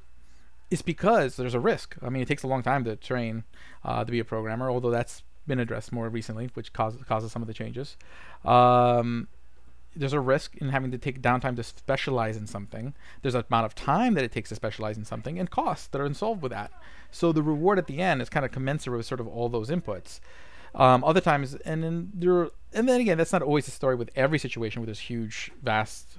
S2: it's because there's a risk. I mean it takes a long time to train uh, to be a programmer although that's been addressed more recently which causes causes some of the changes. Um, there's a risk in having to take downtime to specialize in something. There's an amount of time that it takes to specialize in something and costs that are involved with that. So the reward at the end is kind of commensurate with sort of all those inputs. Um, other times, and then there, and then again, that's not always the story with every situation where there's huge, vast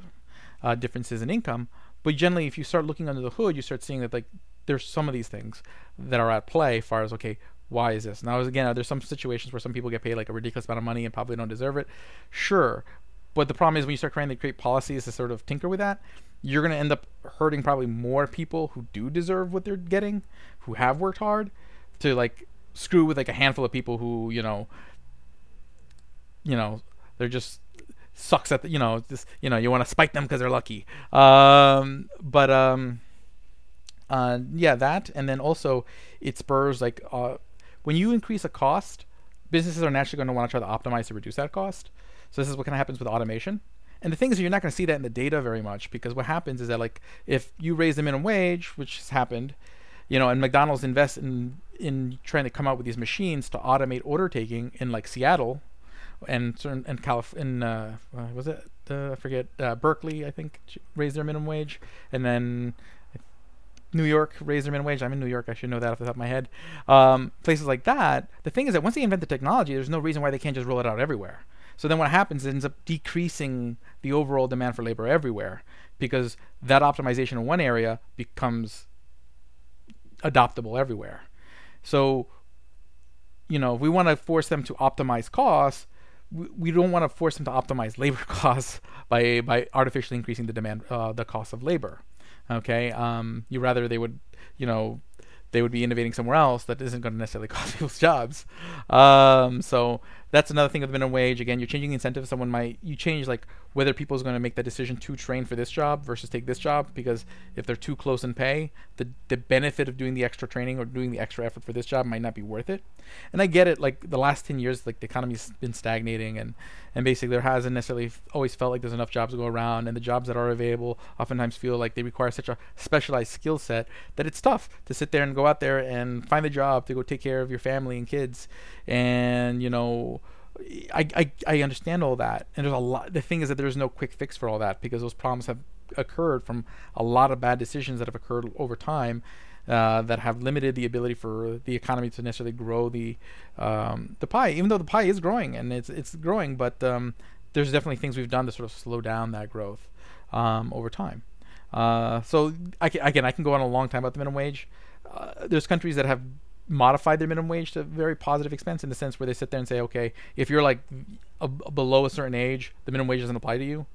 S2: uh, differences in income. But generally, if you start looking under the hood, you start seeing that like there's some of these things that are at play. As far as okay, why is this? Now, again, there's some situations where some people get paid like a ridiculous amount of money and probably don't deserve it. Sure, but the problem is when you start trying to create policies to sort of tinker with that, you're going to end up hurting probably more people who do deserve what they're getting, who have worked hard, to like screw with like a handful of people who you know, you know, they're just sucks at the, you know just you know you want to spike them because they're lucky. Um, but um, uh, yeah, that and then also it spurs like uh, when you increase a cost, businesses are naturally going to want to try to optimize to reduce that cost. So this is what kind of happens with automation. And the thing is, you're not going to see that in the data very much because what happens is that like if you raise the minimum wage, which has happened, you know, and McDonald's invests in in trying to come out with these machines to automate order taking in like Seattle, and certain and Calif in uh, uh, was it uh, I forget uh, Berkeley I think raised their minimum wage, and then New York raised their minimum wage. I'm in New York. I should know that off the top of my head. Um, places like that. The thing is that once they invent the technology, there's no reason why they can't just roll it out everywhere. So then what happens? Ends up decreasing the overall demand for labor everywhere because that optimization in one area becomes adoptable everywhere. So, you know, if we want to force them to optimize costs, we, we don't want to force them to optimize labor costs by by artificially increasing the demand, uh, the cost of labor. Okay, um, you rather they would, you know, they would be innovating somewhere else that isn't going to necessarily cost people's jobs. Um, so that's another thing with minimum wage. Again, you're changing the incentive. Someone might you change like whether people is going to make that decision to train for this job versus take this job because if they're too close in pay, the the benefit of doing the extra training or doing the extra effort for this job might not be worth it. And I get it. Like the last ten years, like the economy's been stagnating, and and basically there hasn't necessarily always felt like there's enough jobs to go around, and the jobs that are available oftentimes feel like they require such a specialized skill set that it's tough to sit there and go out there and find a job to go take care of your family and kids, and you know I, I, I understand all that, and there's a lot. The thing is that there's no quick fix for all that because those problems have occurred from a lot of bad decisions that have occurred over time uh, that have limited the ability for the economy to necessarily grow the um, the pie. Even though the pie is growing and it's it's growing, but um, there's definitely things we've done to sort of slow down that growth um, over time. Uh, so I can, again, I can go on a long time about the minimum wage. Uh, there's countries that have modified their minimum wage to very positive expense in the sense where they sit there and say, okay, if you're like a, a below a certain age, the minimum wage doesn't apply to you,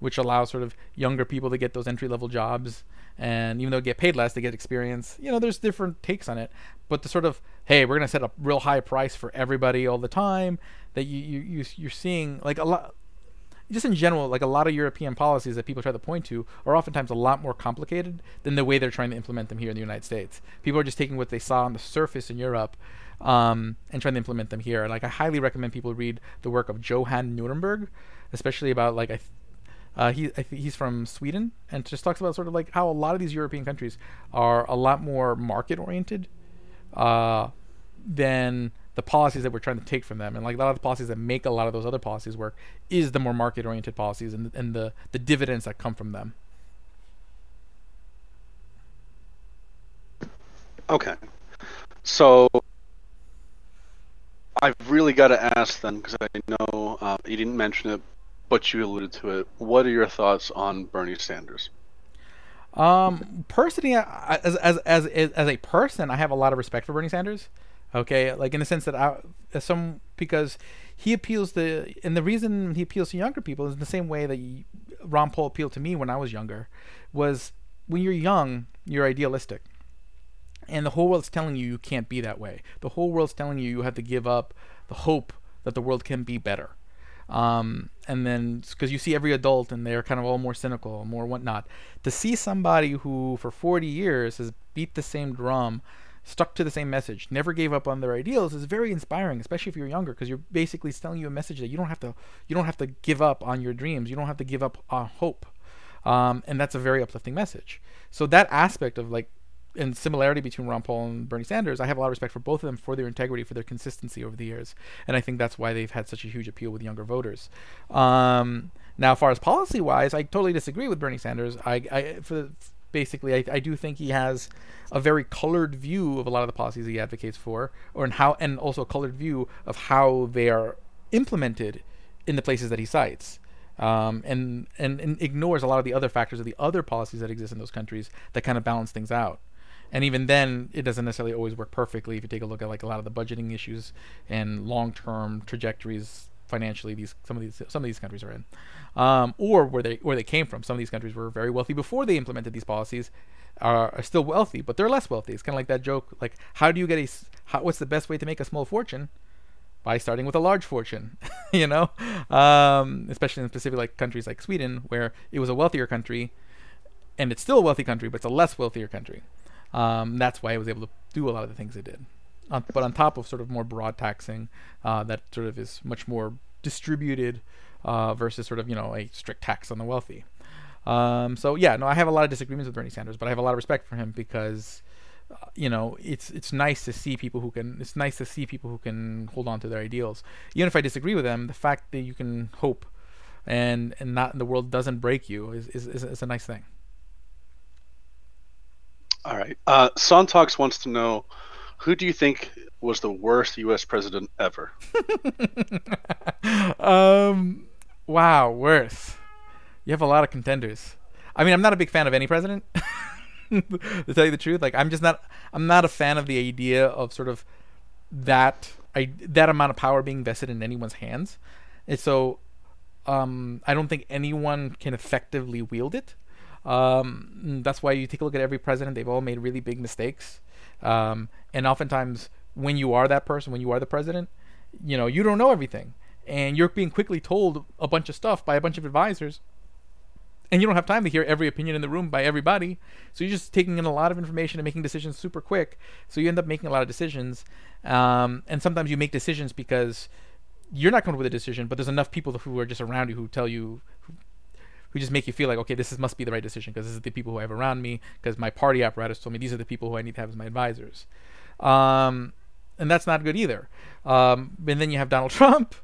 S2: which allows sort of younger people to get those entry level jobs. And even though they get paid less, they get experience. You know, there's different takes on it. But the sort of, hey, we're gonna set a real high price for everybody all the time. That you you, you you're seeing like a lot just in general, like a lot of European policies that people try to point to are oftentimes a lot more complicated than the way they're trying to implement them here in the United States. People are just taking what they saw on the surface in Europe um, and trying to implement them here. Like I highly recommend people read the work of Johan Norberg, especially about like I. Th- uh, he he's from Sweden and just talks about sort of like how a lot of these European countries are a lot more market oriented uh, than the policies that we're trying to take from them. And like a lot of the policies that make a lot of those other policies work is the more market oriented policies and, and the, the dividends that come from them.
S1: Okay. So i've really got to ask then because i know uh, you didn't mention it but you alluded to it. What are your thoughts on bernie sanders?
S2: Um personally as, as as as a person i have a lot of respect for bernie sanders Okay, like in the sense that I, some because he appeals to, and the reason he appeals to younger people is in the same way that Ron Paul appealed to me when I was younger, was when you're young, you're idealistic, and the whole world's telling you you can't be that way. The whole world's telling you you have to give up the hope that the world can be better. Um, and then because you see every adult and they're kind of all more cynical, more whatnot. To see somebody who for 40 years has beat the same drum, stuck to the same message, never gave up on their ideals is very inspiring, especially if you're younger, because you're basically telling you a message that you don't have to you don't have to give up on your dreams, you don't have to give up on hope, um, and that's a very uplifting message. So that aspect of like and similarity between Ron Paul and Bernie Sanders, I have a lot of respect for both of them for their integrity, for their consistency over the years, and I think that's why they've had such a huge appeal with younger voters. Um, now, as far as policy wise, I totally disagree with Bernie Sanders. I, I for basically, I, I do think he has a very colored view of a lot of the policies he advocates for, or in how, and also a colored view of how they are implemented in the places that he cites. Um, and, and, and ignores a lot of the other factors of the other policies that exist in those countries that kind of balance things out and even then it doesn't necessarily always work perfectly if you take a look at like a lot of the budgeting issues and long-term trajectories financially these some of these some of these countries are in. Um, or where they where they came from. Some of these countries were very wealthy before they implemented these policies are, are still wealthy but they're less wealthy. It's kind of like that joke like how do you get a how, what's the best way to make a small fortune? By starting with a large fortune, you know, um, especially in specific like countries like Sweden, where it was a wealthier country, and it's still a wealthy country, but it's a less wealthier country. Um, that's why it was able to do a lot of the things it did. Uh, but on top of sort of more broad taxing, uh, that sort of is much more distributed uh, versus sort of you know a strict tax on the wealthy. Um, so yeah, no, I have a lot of disagreements with Bernie Sanders, but I have a lot of respect for him because uh, you know it's it's nice to see people who can it's nice to see people who can hold on to their ideals even if i disagree with them the fact that you can hope and and not the world doesn't break you is is, is, is a nice thing
S1: all right. Uh, Sontox wants to know who do you think was the worst U.S. president ever?
S2: um, wow, worst. You have a lot of contenders. I mean, I'm not a big fan of any president. to tell you the truth, like I'm just not. I'm not a fan of the idea of sort of that I that amount of power being vested in anyone's hands, and so um, I don't think anyone can effectively wield it. Um, that's why you take a look at every president; they've all made really big mistakes. Um, and oftentimes, when you are that person, when you are the president, you know you don't know everything, and you're being quickly told a bunch of stuff by a bunch of advisors, and you don't have time to hear every opinion in the room by everybody. So you're just taking in a lot of information and making decisions super quick. So you end up making a lot of decisions, um, and sometimes you make decisions because you're not coming with a decision, but there's enough people who are just around you who tell you, who just make you feel like okay this is, must be the right decision because this is the people who I have around me because my party apparatus told me these are the people who I need to have as my advisors. Um, and that's not good either. Um, and then you have Donald Trump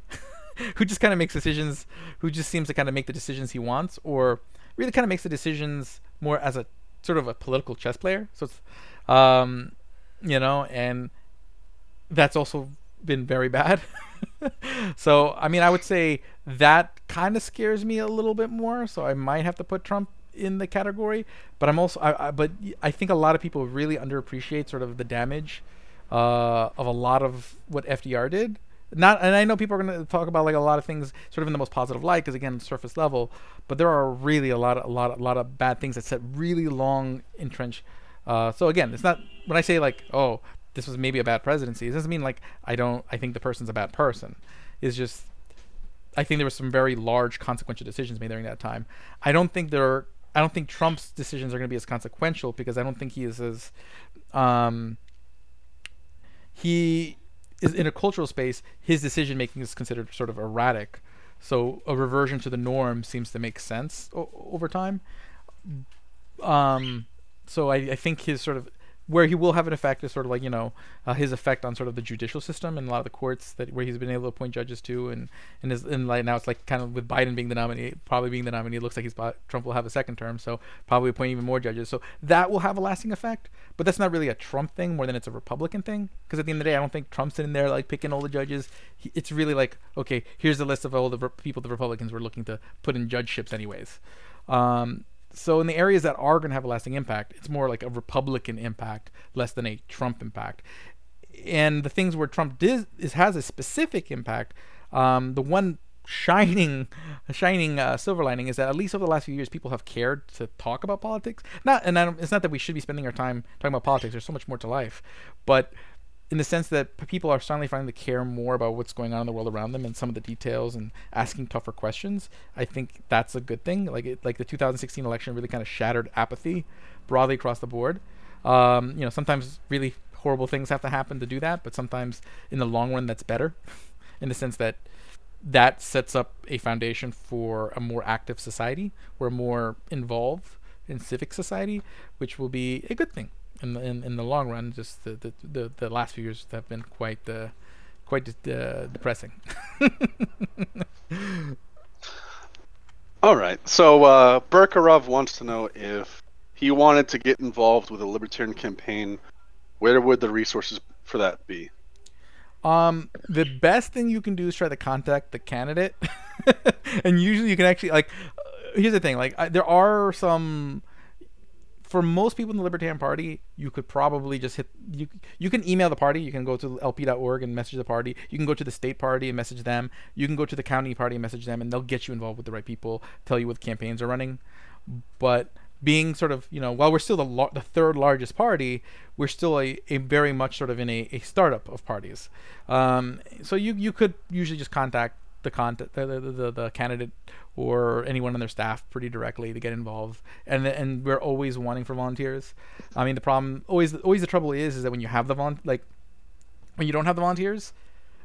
S2: who just kind of makes decisions who just seems to kind of make the decisions he wants or really kind of makes the decisions more as a sort of a political chess player. So it's um, you know and that's also been very bad so I mean, I would say that kind of scares me a little bit more. So I might have to put Trump in the category. But I'm also, I, I but I think a lot of people really underappreciate sort of the damage uh, of a lot of what FDR did. Not, and I know people are going to talk about like a lot of things sort of in the most positive light because again, surface level. But there are really a lot, of, a lot, a lot of bad things that set really long entrenched. Uh, so again, it's not when I say like, oh, this was maybe a bad presidency. It doesn't mean like I don't I think the person's a bad person. It's just I think there were some very large consequential decisions made during that time. I don't think there are, I don't think Trump's decisions are going to be as consequential because I don't think he is as um, he is in a cultural space. His decision making is considered sort of erratic, so a reversion to the norm seems to make sense o- over time. Um, so I, I think his sort of where he will have an effect is sort of like you know uh, his effect on sort of the judicial system and a lot of the courts that where he's been able to appoint judges to and and his and like now it's like kind of with Biden being the nominee probably being the nominee it looks like he's Trump will have a second term so probably appoint even more judges. So that will have a lasting effect but that's not really a Trump thing more than it's a Republican thing because at the end of the day I don't think Trump's in there like picking all the judges. He, it's really like okay here's the list of all the re- people the Republicans were looking to put in judgeships anyways. Um, so in the areas that are going to have a lasting impact, it's more like a Republican impact less than a Trump impact. And the things where Trump did, is has a specific impact, um, the one shining shining uh, silver lining is that at least over the last few years people have cared to talk about politics not and it's not that we should be spending our time talking about politics there's so much more to life but in the sense that people are suddenly starting to care more about what's going on in the world around them and some of the details and asking tougher questions. I think that's a good thing. Like it, like the 2016 election really kind of shattered apathy broadly across the board. Um, you know, sometimes really horrible things have to happen to do that, but sometimes in the long run that's better, in the sense that that sets up a foundation for a more active society. We're more involved in civic society, which will be a good thing in the, in, in the long run. Just the, the, the, the last few years have been quite uh, quite uh, depressing.
S1: All right. So uh, Burkarov wants to know if he wanted to get involved with a libertarian campaign, where would the resources for that be?
S2: Um, the best thing you can do is try to contact the candidate, and usually you can actually like. Uh, here's the thing: like uh, there are some. For most people in the Libertarian Party, you could probably just hit you. You can email the party. You can go to lp.org and message the party. You can go to the state party and message them. You can go to the county party and message them, and they'll get you involved with the right people. Tell you what campaigns are running. But being sort of you know while we're still the the third largest party, we're still a, a very much sort of in a, a startup of parties. Um, so you you could usually just contact the contact the, the, the, the candidate or anyone on their staff pretty directly to get involved. And and we're always wanting for volunteers. I mean the problem always always the trouble is is that when you have the vol like when you don't have the volunteers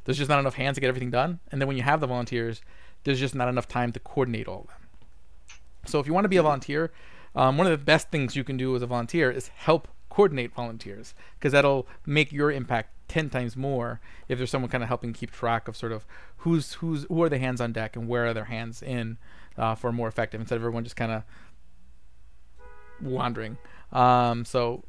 S2: there's just not enough hands to get everything done. And then when you have the volunteers there's just not enough time to coordinate all of them. So if you want to be a volunteer um, one of the best things you can do as a volunteer is help coordinate volunteers because that'll make your impact 10 times more if there's someone kind of helping keep track of sort of who's who's who are the hands on deck and where are their hands in uh, for more effective instead of everyone just kind of wandering. Um, so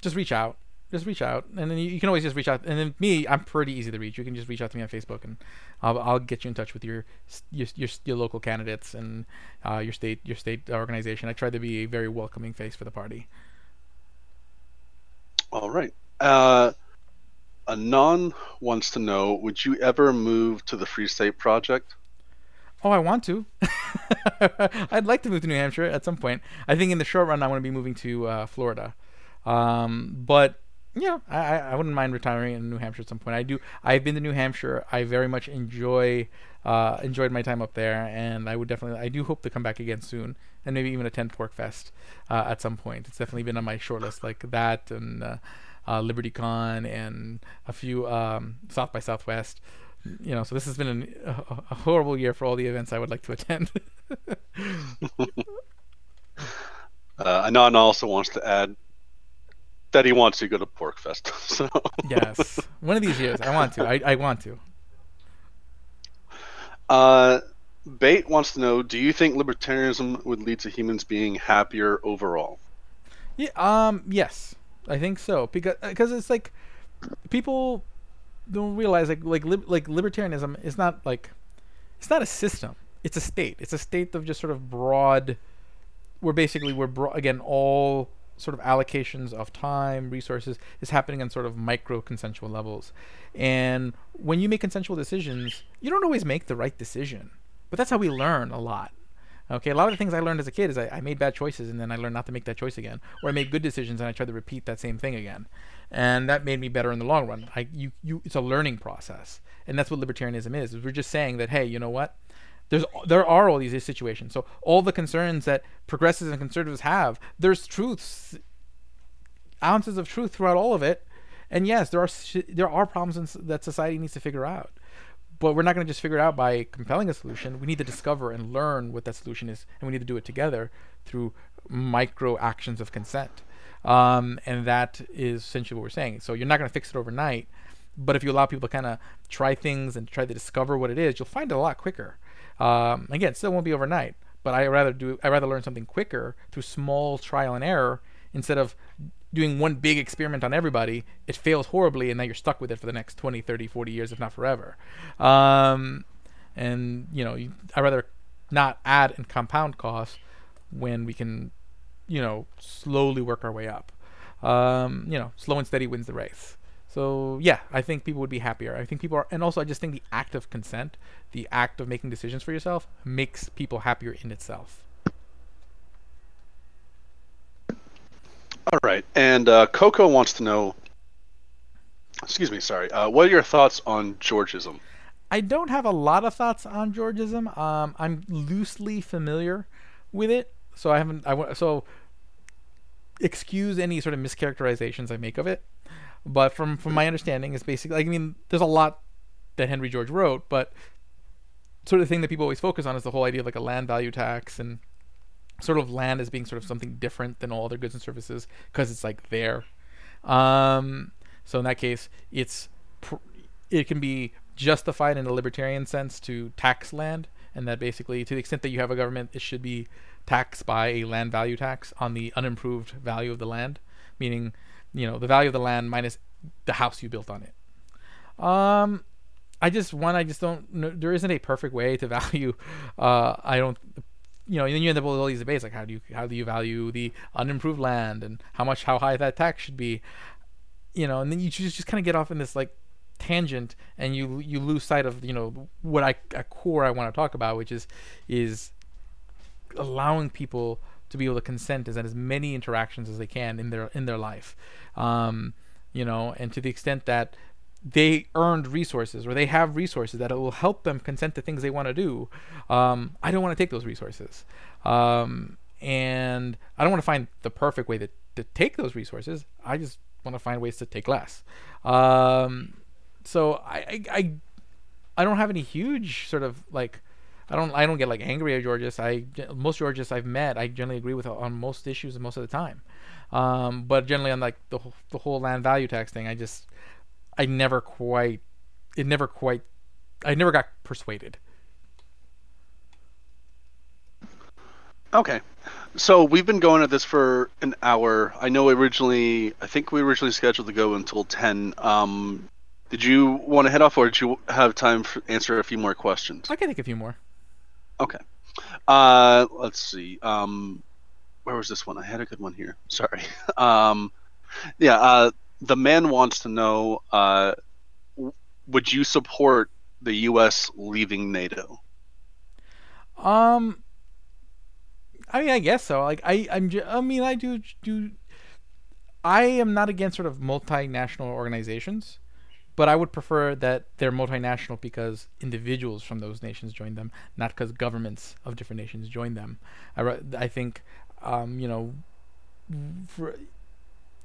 S2: just reach out just reach out and then you, you, can always just reach out and then me i'm pretty easy to reach you can just reach out to me on facebook and i'll, I'll get you in touch with your your, your, your local candidates and uh, your state your state organization. I try to be a very welcoming face for the party
S1: all right uh, Anon wants to know Would you ever move to the Free State Project?
S2: Oh, I want to. I'd like to move to New Hampshire at some point. I think in the short run, I want to be moving to uh, Florida. Um, but yeah, I, I wouldn't mind retiring in New Hampshire at some point. I do. I've been to New Hampshire. I very much enjoy uh, enjoyed my time up there, and I would definitely. I do hope to come back again soon, and maybe even attend PorcFest uh, at some point. It's definitely been on my short list, like that and. Uh, uh, LibertyCon and a few um, South by Southwest. You know, so this has been an, a, a, horrible year for all the events I would like to attend.
S1: uh, Anon also wants to add that he wants to go to PorcFest. So
S2: yes, one of these years I want to. I, I want to.
S1: Uh, Bait wants to know: Do you think libertarianism would lead to humans being happier overall?
S2: Yeah. Um. Yes. I think so because because it's like people don't realize like like li- like libertarianism is not like it's not a system. It's a state. It's a state of just sort of broad. Where basically we're bro- again all sort of allocations of time, resources is happening on sort of micro consensual levels. And when you make consensual decisions, you don't always make the right decision. But that's how we learn a lot. Okay, a lot of the things I learned as a kid is I, I, made bad choices and then I learned not to make that choice again, or I made good decisions and I tried to repeat that same thing again, and that made me better in the long run. I you you it's a learning process, and that's what libertarianism is. is we're just saying that hey, you know what? There's there are all these situations. So all the concerns that progressives and conservatives have, there's truths, ounces of truth throughout all of it, and yes, there are there are problems that society needs to figure out but we're not going to just figure it out by compelling a solution. We need to discover and learn what that solution is, and we need to do it together through micro actions of consent. Um, and that is essentially what we're saying. So you're not going to fix it overnight, but if you allow people to kind of try things and try to discover what it is, you'll find it a lot quicker. Um, again, still won't be overnight, but I rather do I rather learn something quicker through small trial and error instead of doing one big experiment on everybody, it fails horribly, and now you're stuck with it for the next 20, 30, 40 years, if not forever. Um, and, you know, I'd rather not add and compound costs when we can, you know, slowly work our way up. Um, you know, slow and steady wins the race. So yeah, I think people would be happier. I think people are, and also I just think the act of consent, the act of making decisions for yourself, makes people happier in itself.
S1: All right, and uh, Coco wants to know excuse me, sorry. Uh, what are your thoughts on Georgism?
S2: I don't have a lot of thoughts on Georgism. Um, I'm loosely familiar with it, so I haven't. I so excuse any sort of mischaracterizations I make of it. But from from my understanding, it's basically. Like, I mean, there's a lot that Henry George wrote, but sort of the thing that people always focus on is the whole idea of like a land value tax and sort of land as being sort of something different than all other goods and services because it's like there. Um, so in that case, it's pr- it can be justified in a libertarian sense to tax land, and that basically, to the extent that you have a government, it should be taxed by a land value tax on the unimproved value of the land, meaning you know the value of the land minus the house you built on it. Um, I just one I just don't know, there isn't a perfect way to value uh I don't you know, and then you end up with all these debates like how do you how do you value the unimproved land and how much how high that tax should be, you know, and then you just just kind of get off in this like tangent and you you lose sight of you know what I a core I want to talk about, which is is allowing people to be able to consent as as many interactions as they can in their in their life, um, you know, and to the extent that they earned resources or they have resources that will help them consent to things they want to do. Um, I don't want to take those resources. Um, and I don't want to find the perfect way to, to take those resources. I just want to find ways to take less. Um, so I, I, I don't have any huge sort of like, I don't, I don't get like angry at Georges. I, most Georges I've met, I generally agree with on most issues most of the time. Um, but generally on like the, whole- the whole land value tax thing, I just, I never quite it never quite I never got persuaded.
S1: Okay. So we've been going at this for an hour. I know originally, I think we originally scheduled to go until 10. Um, did you want to head off or did you have time to answer a few more questions?
S2: I can take a few more.
S1: Okay. Uh, let's see. Um, where was this one? I had a good one here. Sorry. Um, yeah. Uh, the man wants to know: uh, Would you support the U.S. leaving NATO?
S2: Um I mean I guess so. Like I I'm ju- I mean I do do I am not against sort of multinational organizations, but I would prefer that they're multinational because individuals from those nations join them, not because governments of different nations join them. I I think um you know for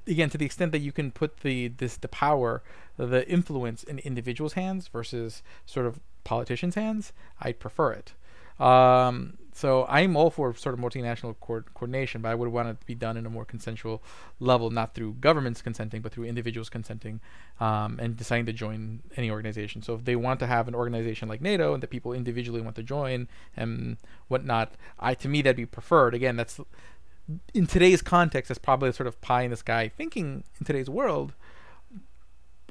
S2: again to the extent that you can put the this the power the influence in individuals hands versus sort of politicians hands I'd prefer it um, so i'm all for sort of multinational co- coordination but i would want it to be done in a more consensual level not through governments consenting but through individuals consenting um, and deciding to join any organization so if they want to have an organization like nato and that people individually want to join and whatnot i to me that'd be preferred again that's in today's context, that's probably sort of pie in the sky thinking in today's world.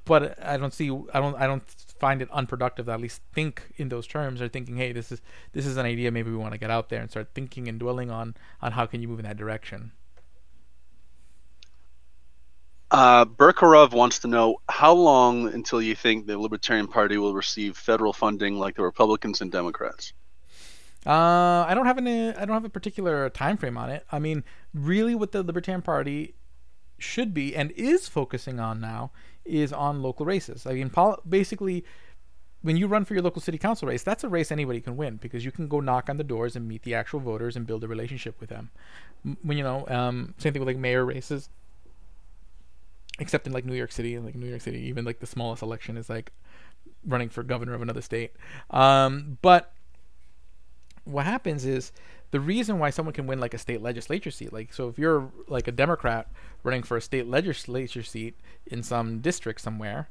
S2: But I don't see, I don't, I don't find it unproductive to at least think in those terms, or thinking, hey, this is this is an idea. Maybe we want to get out there and start thinking and dwelling on on how can you move in that direction.
S1: Uh, Berkarov wants to know how long until you think the Libertarian Party will receive federal funding like the Republicans and Democrats.
S2: Uh, I don't have any. I don't have a particular time frame on it. I mean, really, what the Libertarian Party should be and is focusing on now is on local races. I mean, basically, when you run for your local city council race, that's a race anybody can win because you can go knock on the doors and meet the actual voters and build a relationship with them. When you know, um, same thing with like mayor races. Except in like New York City, and like New York City, even like the smallest election is like running for governor of another state. Um, but what happens is the reason why someone can win like a state legislature seat like so if you're like a democrat running for a state legislature seat in some district somewhere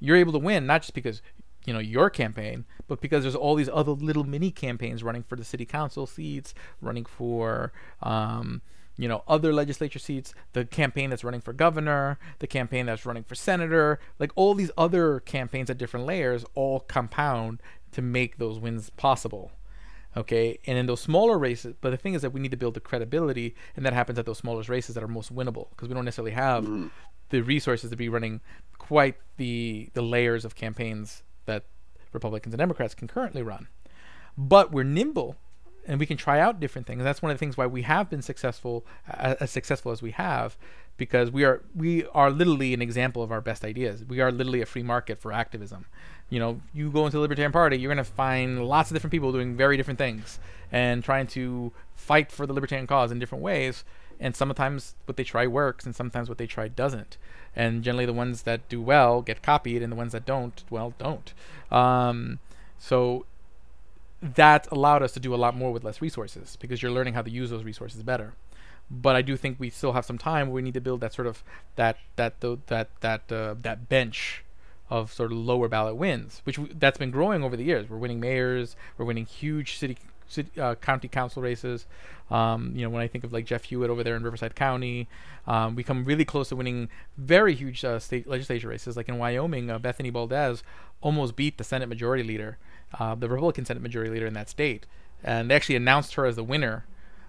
S2: you're able to win not just because you know your campaign but because there's all these other little mini campaigns running for the city council seats running for um, you know other legislature seats the campaign that's running for governor the campaign that's running for senator like all these other campaigns at different layers all compound to make those wins possible okay and in those smaller races but the thing is that we need to build the credibility and that happens at those smallest races that are most winnable because we don't necessarily have mm. the resources to be running quite the the layers of campaigns that republicans and democrats can currently run but we're nimble and we can try out different things. That's one of the things why we have been successful, as successful as we have, because we are we are literally an example of our best ideas. We are literally a free market for activism. You know, you go into the Libertarian Party, you're going to find lots of different people doing very different things and trying to fight for the libertarian cause in different ways. And sometimes what they try works, and sometimes what they try doesn't. And generally, the ones that do well get copied, and the ones that don't, well, don't. Um, so that allowed us to do a lot more with less resources because you're learning how to use those resources better. But I do think we still have some time. We need to build that sort of that that that that uh, that bench of sort of lower ballot wins, which w- that's been growing over the years. We're winning mayors, we're winning huge city, city uh, county council races. Um, you know, when I think of like Jeff Hewitt over there in Riverside County, um, we come really close to winning very huge uh, state legislature races. Like in Wyoming, uh, Bethany Baldes almost beat the Senate Majority Leader uh, the Republican Senate Majority Leader in that state, and they actually announced her as the winner.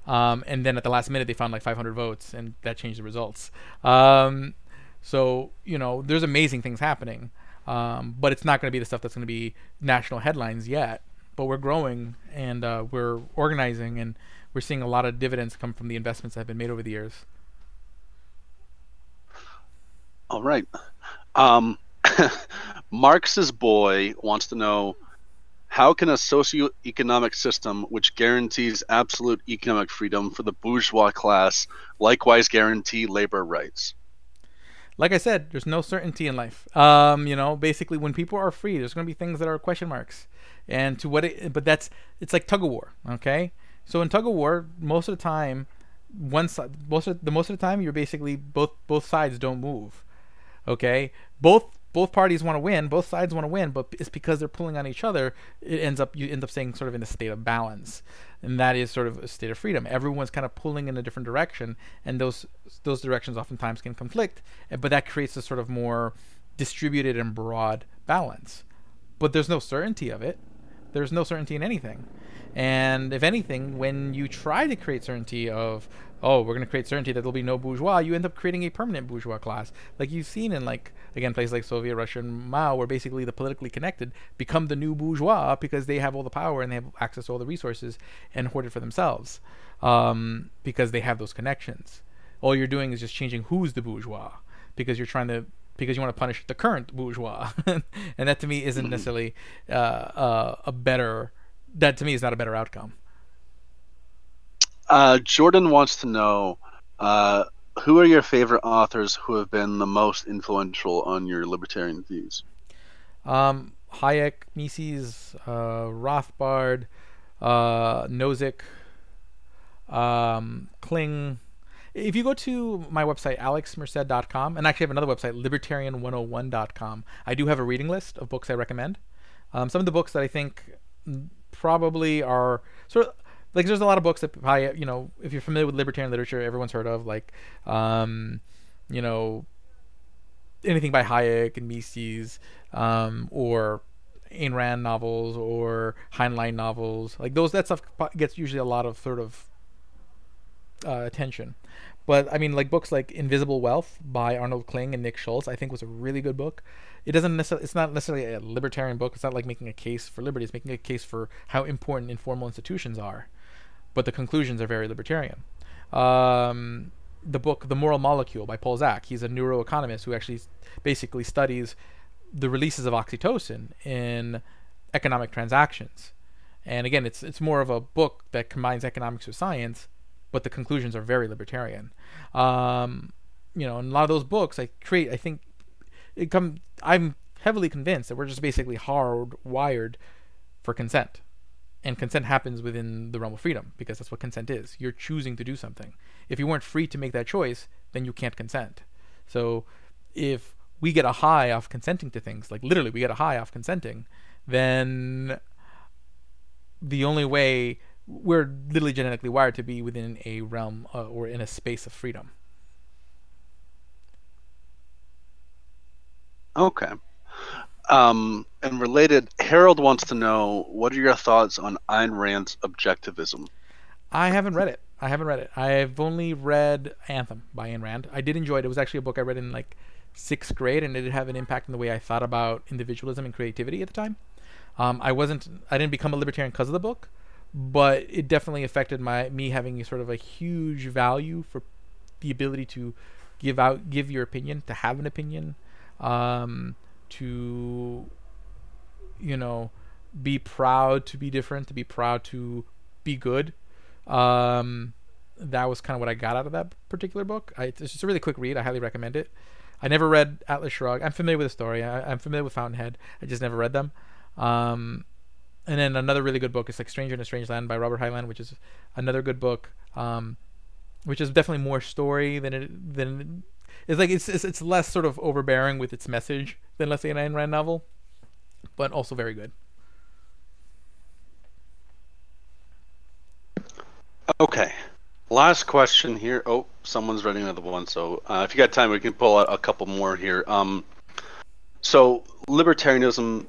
S2: Um, and then at the last minute, they found like 500 votes, and that changed the results. Um, so you know, there's amazing things happening, um, but it's not going to be the stuff that's going to be national headlines yet. But we're growing, and uh, we're organizing, and we're seeing a lot of dividends come from the investments that have been made over the years.
S1: All right. Um, Marx's boy wants to know how can a socio-economic system which guarantees absolute economic freedom for the bourgeois class likewise guarantee labor rights?
S2: Like I said, there's no certainty in life. Um, you know, basically, when people are free, there's going to be things that are question marks, and to what it. But that's it's like tug of war. Okay, so in tug of war, most of the time, one side, most of the most of the time, you're basically both both sides don't move. Okay, both both parties want to win, both sides want to win, but it's because they're pulling on each other. It ends up you end up staying sort of in a state of balance, and that is sort of a state of freedom. Everyone's kind of pulling in a different direction, and those those directions oftentimes can conflict, eh, but that creates a sort of more distributed and broad balance. But there's no certainty of it. There's no certainty in anything. And if anything, when you try to create certainty of, oh, we're going to create certainty that there'll be no bourgeois, you end up creating a permanent bourgeois class. Like you've seen in like again places like Soviet Russia and Mao, where basically the politically connected become the new bourgeois because they have all the power and they have access to all the resources and hoard it for themselves um, because they have those connections. All you're doing is just changing who's the bourgeois because you're trying to because you want to punish the current bourgeois, and that to me isn't necessarily uh, uh, a better. That to me is not a better outcome.
S1: Uh, Jordan wants to know uh, who are your favorite authors who have been the most influential on your libertarian views?
S2: Um, Hayek, Mises, uh, Rothbard, uh, Nozick, um, Kling. If you go to my website, alexmerced.com, and actually have another website, libertarian101.com, I do have a reading list of books I recommend. Um, some of the books that I think probably are sort of like there's a lot of books that probably you know if you're familiar with libertarian literature everyone's heard of like um, you know anything by Hayek and Mises um, or Ayn Rand novels or Heinlein novels. Like those that stuff gets usually a lot of sort of uh, attention. But I mean like books like Invisible Wealth by Arnold Kling and Nick Schulz I think was a really good book. It doesn't necessarily it's not necessarily a libertarian book. It's not like making a case for liberty. It's making a case for how important informal institutions are but the conclusions are very libertarian. Um, the book The Moral Molecule by Paul Zak. He's a neuroeconomist who actually basically studies the releases of oxytocin in economic transactions. And again, it's it's more of a book that combines economics with science, but the conclusions are very libertarian. Um, you know, in a lot of those books, I create. I think it come. I'm heavily convinced that we're just basically hardwired for consent and consent happens within the realm of freedom because that's what consent is. You're choosing to do something. If you weren't free to make that choice, then you can't consent. So if we get a high off consenting to things, like literally we get a high off consenting, then the only way we're literally genetically wired to be within a realm uh, or in a space of freedom.
S1: Okay. Um, and related, Harold wants to know what are your thoughts on Ayn Rand's objectivism?
S2: I haven't read it. I haven't read it. I've only read Anthem by Ayn Rand. I did enjoy it. It was actually a book I read in like sixth grade, and it did have an impact in the way I thought about individualism and creativity at the time. Um, I wasn't. I didn't become a libertarian because of the book, but it definitely affected my me having sort of a huge value for the ability to give out give your opinion to have an opinion um, to you know be proud to be different to be proud to be good. Um, that was kind of what i got out of that particular book. I, it's just a really quick read. I highly recommend it. I never read atlas shrugged. I'm familiar with the story. I, am familiar with fountainhead. I just never read them. Um, and then another really good book is like stranger in a strange land by robert heinlein which is another good book. Um, which is definitely more story than it than it's like it's, it's it's less sort of overbearing with its message than let's say an Ayn Rand novel, but also very good.
S1: Okay, last question here. Oh, someone's writing another one. So uh, if you got time, we can pull out a couple more here. Um, so libertarianism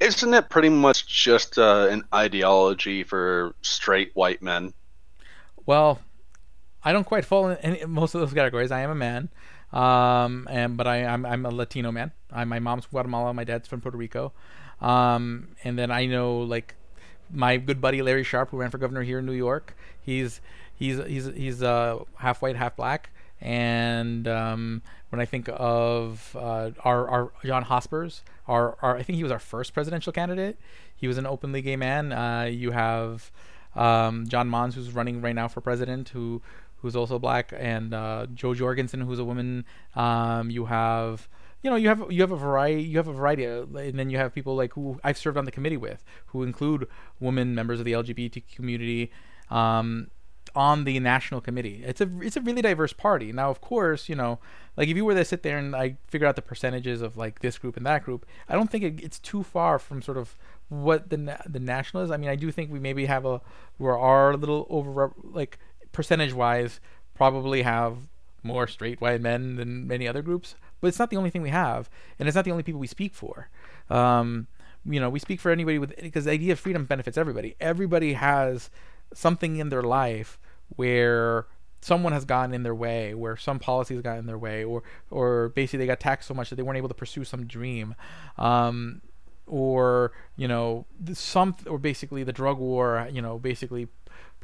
S1: isn't it pretty much just uh, an ideology for straight white men?
S2: Well, I don't quite fall in any, most of those categories. I am a man, um, and but I, am I'm, I'm a Latino man. I, my mom's from Guatemala, my dad's from Puerto Rico, um, and then I know like my good buddy Larry Sharpe, who ran for governor here in New York. He's he's he's he's uh, half white, half black. And um, when I think of uh, our, our John Hospers, our, our I think he was our first presidential candidate. He was an openly gay man. Uh, you have um, John Monds, who's running right now for president, who who's also black, and uh, Jo Jorgensen, who's a woman. Um, you have you know you have you have a variety you have a variety of, and then you have people like who I've served on the committee with who include women members of the LGBT community um, on the national committee. It's a it's a really diverse party. Now, of course, you know, like if you were to sit there and I figure out the percentages of like this group and that group, I don't think it, it's too far from sort of what the the national is. I mean, I do think we maybe have a we where our little over like percentage wise probably have more straight white men than many other groups, but it's not the only thing we have, and it's not the only people we speak for. Um, you know, we speak for anybody with because the idea of freedom benefits everybody. Everybody has something in their life where someone has gotten in their way, where some policy has got in their way, or or basically they got taxed so much that they weren't able to pursue some dream. Um, or you know some or basically the drug war you know basically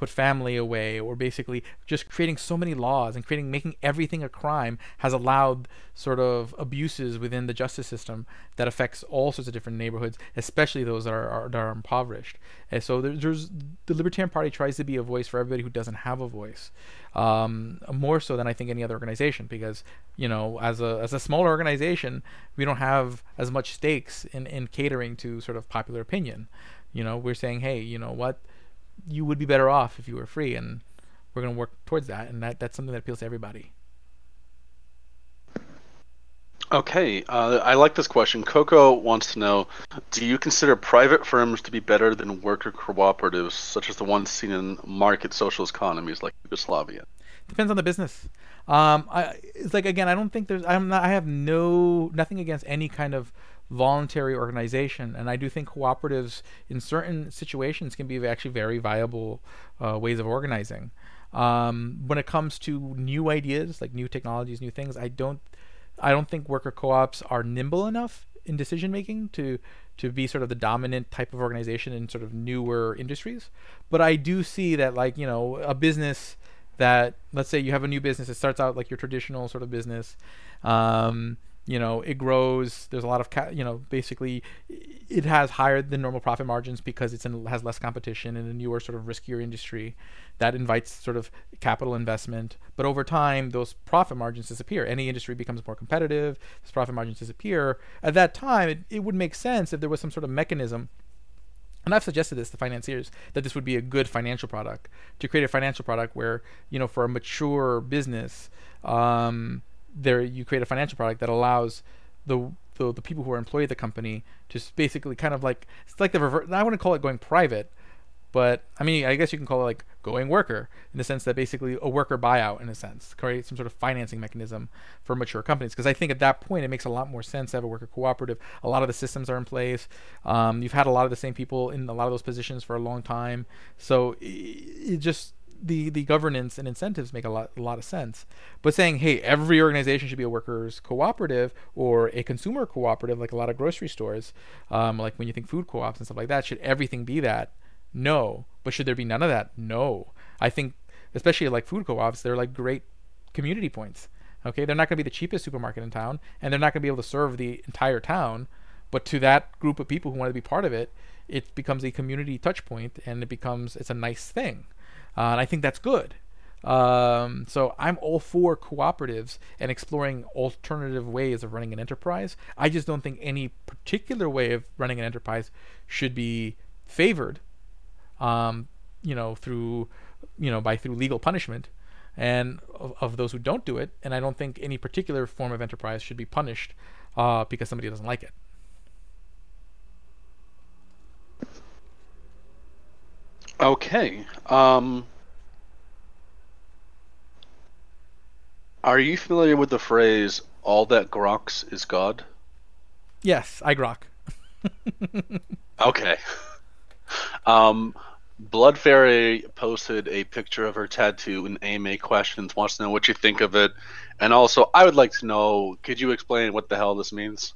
S2: put family away or basically just creating so many laws and creating making everything a crime has allowed sort of abuses within the justice system that affects all sorts of different neighborhoods especially those that are, are that are impoverished. And so there's, there's, the libertarian party tries to be a voice for everybody who doesn't have a voice um, more so than I think any other organization because you know as a as a smaller organization we don't have as much stakes in in catering to sort of popular opinion. You know we're saying hey you know what you would be better off if you were free, and we're going to work towards that, and that that's something that appeals to everybody.
S1: Okay, uh, I like this question. Coco wants to know: Do you consider private firms to be better than worker cooperatives, such as the ones seen in market socialist economies like Yugoslavia?
S2: Depends on the business. Um, I, it's like again, I don't think there's. I'm not. I have no nothing against any kind of voluntary organization. And I do think cooperatives in certain situations can be actually very viable uh, ways of organizing. Um, when it comes to new ideas, like new technologies, new things, I don't, I don't think worker co-ops are nimble enough in decision making to to be sort of the dominant type of organization in sort of newer industries. But I do see that like you know a business that let's say you have a new business, it starts out like your traditional sort of business. Um, you know it grows there's a lot of ca- you know basically it has higher than normal profit margins because it's in, has less competition in a newer sort of riskier industry that invites sort of capital investment. But over time those profit margins disappear. Any industry becomes more competitive those profit margins disappear. At that time it, it would make sense if there was some sort of mechanism. And I've suggested this to financiers that this would be a good financial product to create a financial product where you know for a mature business um, there you create a financial product that allows the the, the people who are employed at the company to basically kind of like it's like the reverse. I wouldn't call it going private, but I mean I guess you can call it like going worker in the sense that basically a worker buyout in a sense, create some sort of financing mechanism for mature companies. Because I think at that point it makes a lot more sense to have a worker cooperative. A lot of the systems are in place. Um, you've had a lot of the same people in a lot of those positions for a long time, so it, it just the the governance and incentives make a lot a lot of sense. But saying, hey, every organization should be a workers cooperative or a consumer cooperative, like a lot of grocery stores, um, like when you think food co-ops and stuff like that, should everything be that? No. But should there be none of that? No. I think, especially like food co-ops, they're like great community points. Okay, they're not going to be the cheapest supermarket in town, and they're not going to be able to serve the entire town. But to that group of people who want to be part of it, it becomes a community touch point, and it becomes it's a nice thing, uh, and I think that's good. Um, so I'm all for cooperatives and exploring alternative ways of running an enterprise. I just don't think any particular way of running an enterprise should be favored, um, you know, through, you know, by through legal punishment, and of, of, those who don't do it. And I don't think any particular form of enterprise should be punished uh, because somebody doesn't like it.
S1: Okay. Um, Are you familiar with the phrase "all that groks is God"?
S2: Yes, I grok.
S1: okay. Um, Blood Fairy posted a picture of her tattoo and AMA questions. Wants to know what you think of it, and also I would like to know. Could you explain what the hell this means?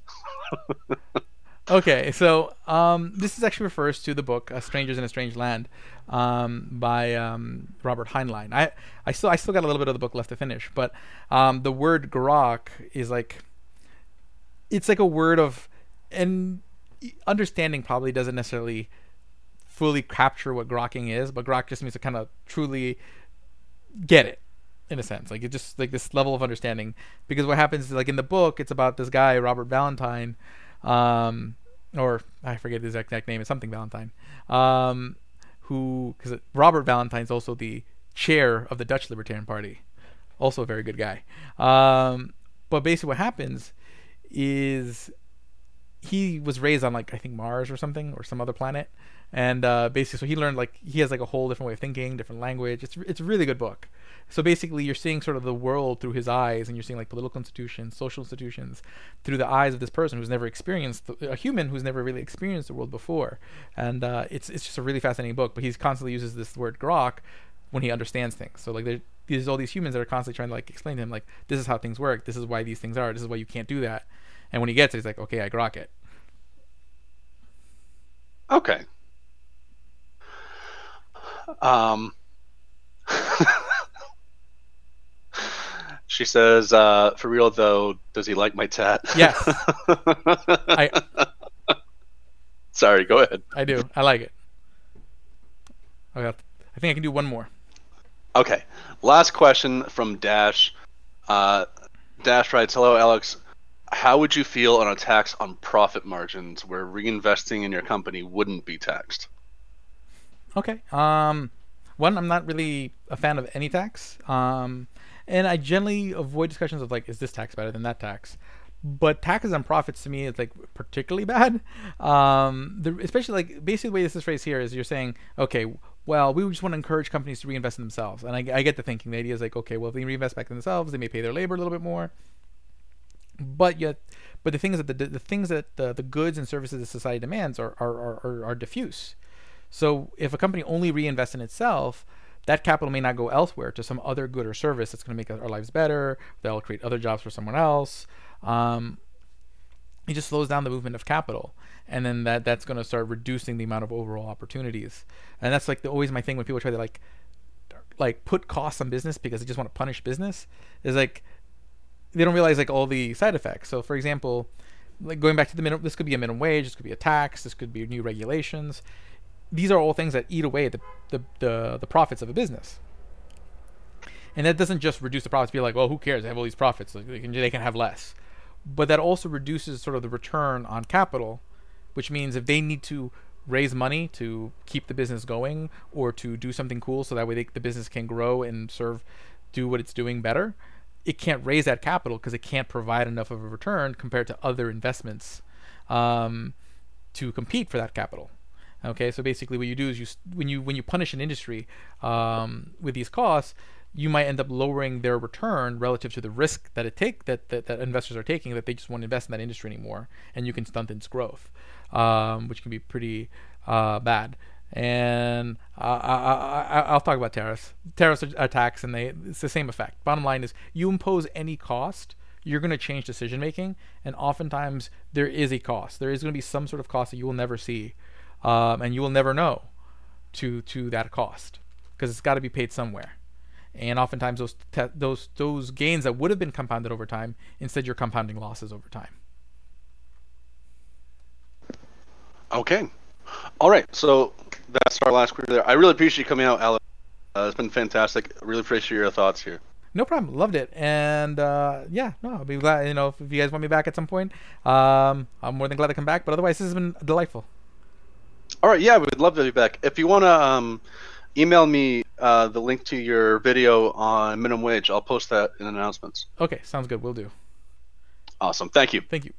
S2: okay, so um, this is actually refers to the book "Strangers in a Strange Land" um, by um, Robert Heinlein. I I still I still got a little bit of the book left to finish, but um, the word grok is like it's like a word of and understanding probably doesn't necessarily fully capture what grokking is, but grok just means to kind of truly get it in a sense like it just like this level of understanding because what happens is like in the book it's about this guy robert valentine um, or I forget his exact name. It's something Valentine. Um, who, because Robert Valentine's also the chair of the Dutch Libertarian Party, also a very good guy. Um, but basically, what happens is he was raised on like I think Mars or something or some other planet, and uh, basically, so he learned like he has like a whole different way of thinking, different language. It's it's a really good book. So basically, you're seeing sort of the world through his eyes, and you're seeing like political institutions, social institutions, through the eyes of this person who's never experienced a human who's never really experienced the world before. And uh, it's it's just a really fascinating book. But he constantly uses this word grok when he understands things. So like there, there's all these humans that are constantly trying to like explain to him like this is how things work, this is why these things are, this is why you can't do that. And when he gets it, he's like, okay, I grok it.
S1: Okay. Um. She says, uh, "For real though, does he like my tat?"
S2: Yes. I.
S1: Sorry, go ahead.
S2: I do. I like it. Okay, I think I can do one more.
S1: Okay. Last question from Dash. Uh, Dash writes, "Hello, Alex. How would you feel on a tax on profit margins where reinvesting in your company wouldn't be taxed?"
S2: Okay. Um, one, I'm not really a fan of any tax. Um, and I generally avoid discussions of like, is this tax better than that tax? But taxes on profits to me is like particularly bad. Um, the, especially like basically the way this is phrased here is you're saying, okay, well, we just want to encourage companies to reinvest in themselves. And I, I get the thinking. The idea is like, okay, well, if they reinvest back in themselves, they may pay their labor a little bit more. But yet, but the things that the, the things that the, the goods and services that society demands are are, are, are diffuse. So if a company only reinvests in itself, that capital may not go elsewhere to some other good or service that's going to make our lives better. That'll create other jobs for someone else. Um, it just slows down the movement of capital, and then that that's going to start reducing the amount of overall opportunities. And that's like the, always my thing when people try to like like put costs on business because they just want to punish business is like they don't realize like all the side effects. So for example, like going back to the minimum, this could be a minimum wage, this could be a tax, this could be new regulations these are all things that eat away the, the, the, the profits of a business. And that doesn't just reduce the profits, be like, well, who cares? They have all these profits. They can, they can have less. But that also reduces sort of the return on capital, which means if they need to raise money to keep the business going or to do something cool so that way they, the business can grow and serve, do what it's doing better, it can't raise that capital because it can't provide enough of a return compared to other investments um, to compete for that capital. Okay, so basically, what you do is you when you when you punish an industry um, with these costs, you might end up lowering their return relative to the risk that it take that, that, that investors are taking that they just won't invest in that industry anymore, and you can stunt its growth, um, which can be pretty uh, bad. And I, will talk about tariffs. Tariffs are tax, and they it's the same effect. Bottom line is, you impose any cost, you're going to change decision making, and oftentimes there is a cost. There is going to be some sort of cost that you will never see um, and you will never know to to that cost because it's got to be paid somewhere. And oftentimes those te- those those gains that would have been compounded over time, instead you're compounding losses over time.
S1: Okay. All right. So that's our last query there. I really appreciate you coming out, Alex. Uh, it's been fantastic. Really appreciate your thoughts here.
S2: No problem. Loved it. And uh, yeah, no, I'll be glad. You know, if, if you guys want me back at some point, um, I'm more than glad to come back. But otherwise, this has been delightful.
S1: All right. Yeah, we'd love to be back. If you want to um, email me uh, the link to your video on minimum wage, I'll post that in announcements.
S2: Okay, sounds good. We'll do.
S1: Awesome. Thank you.
S2: Thank you.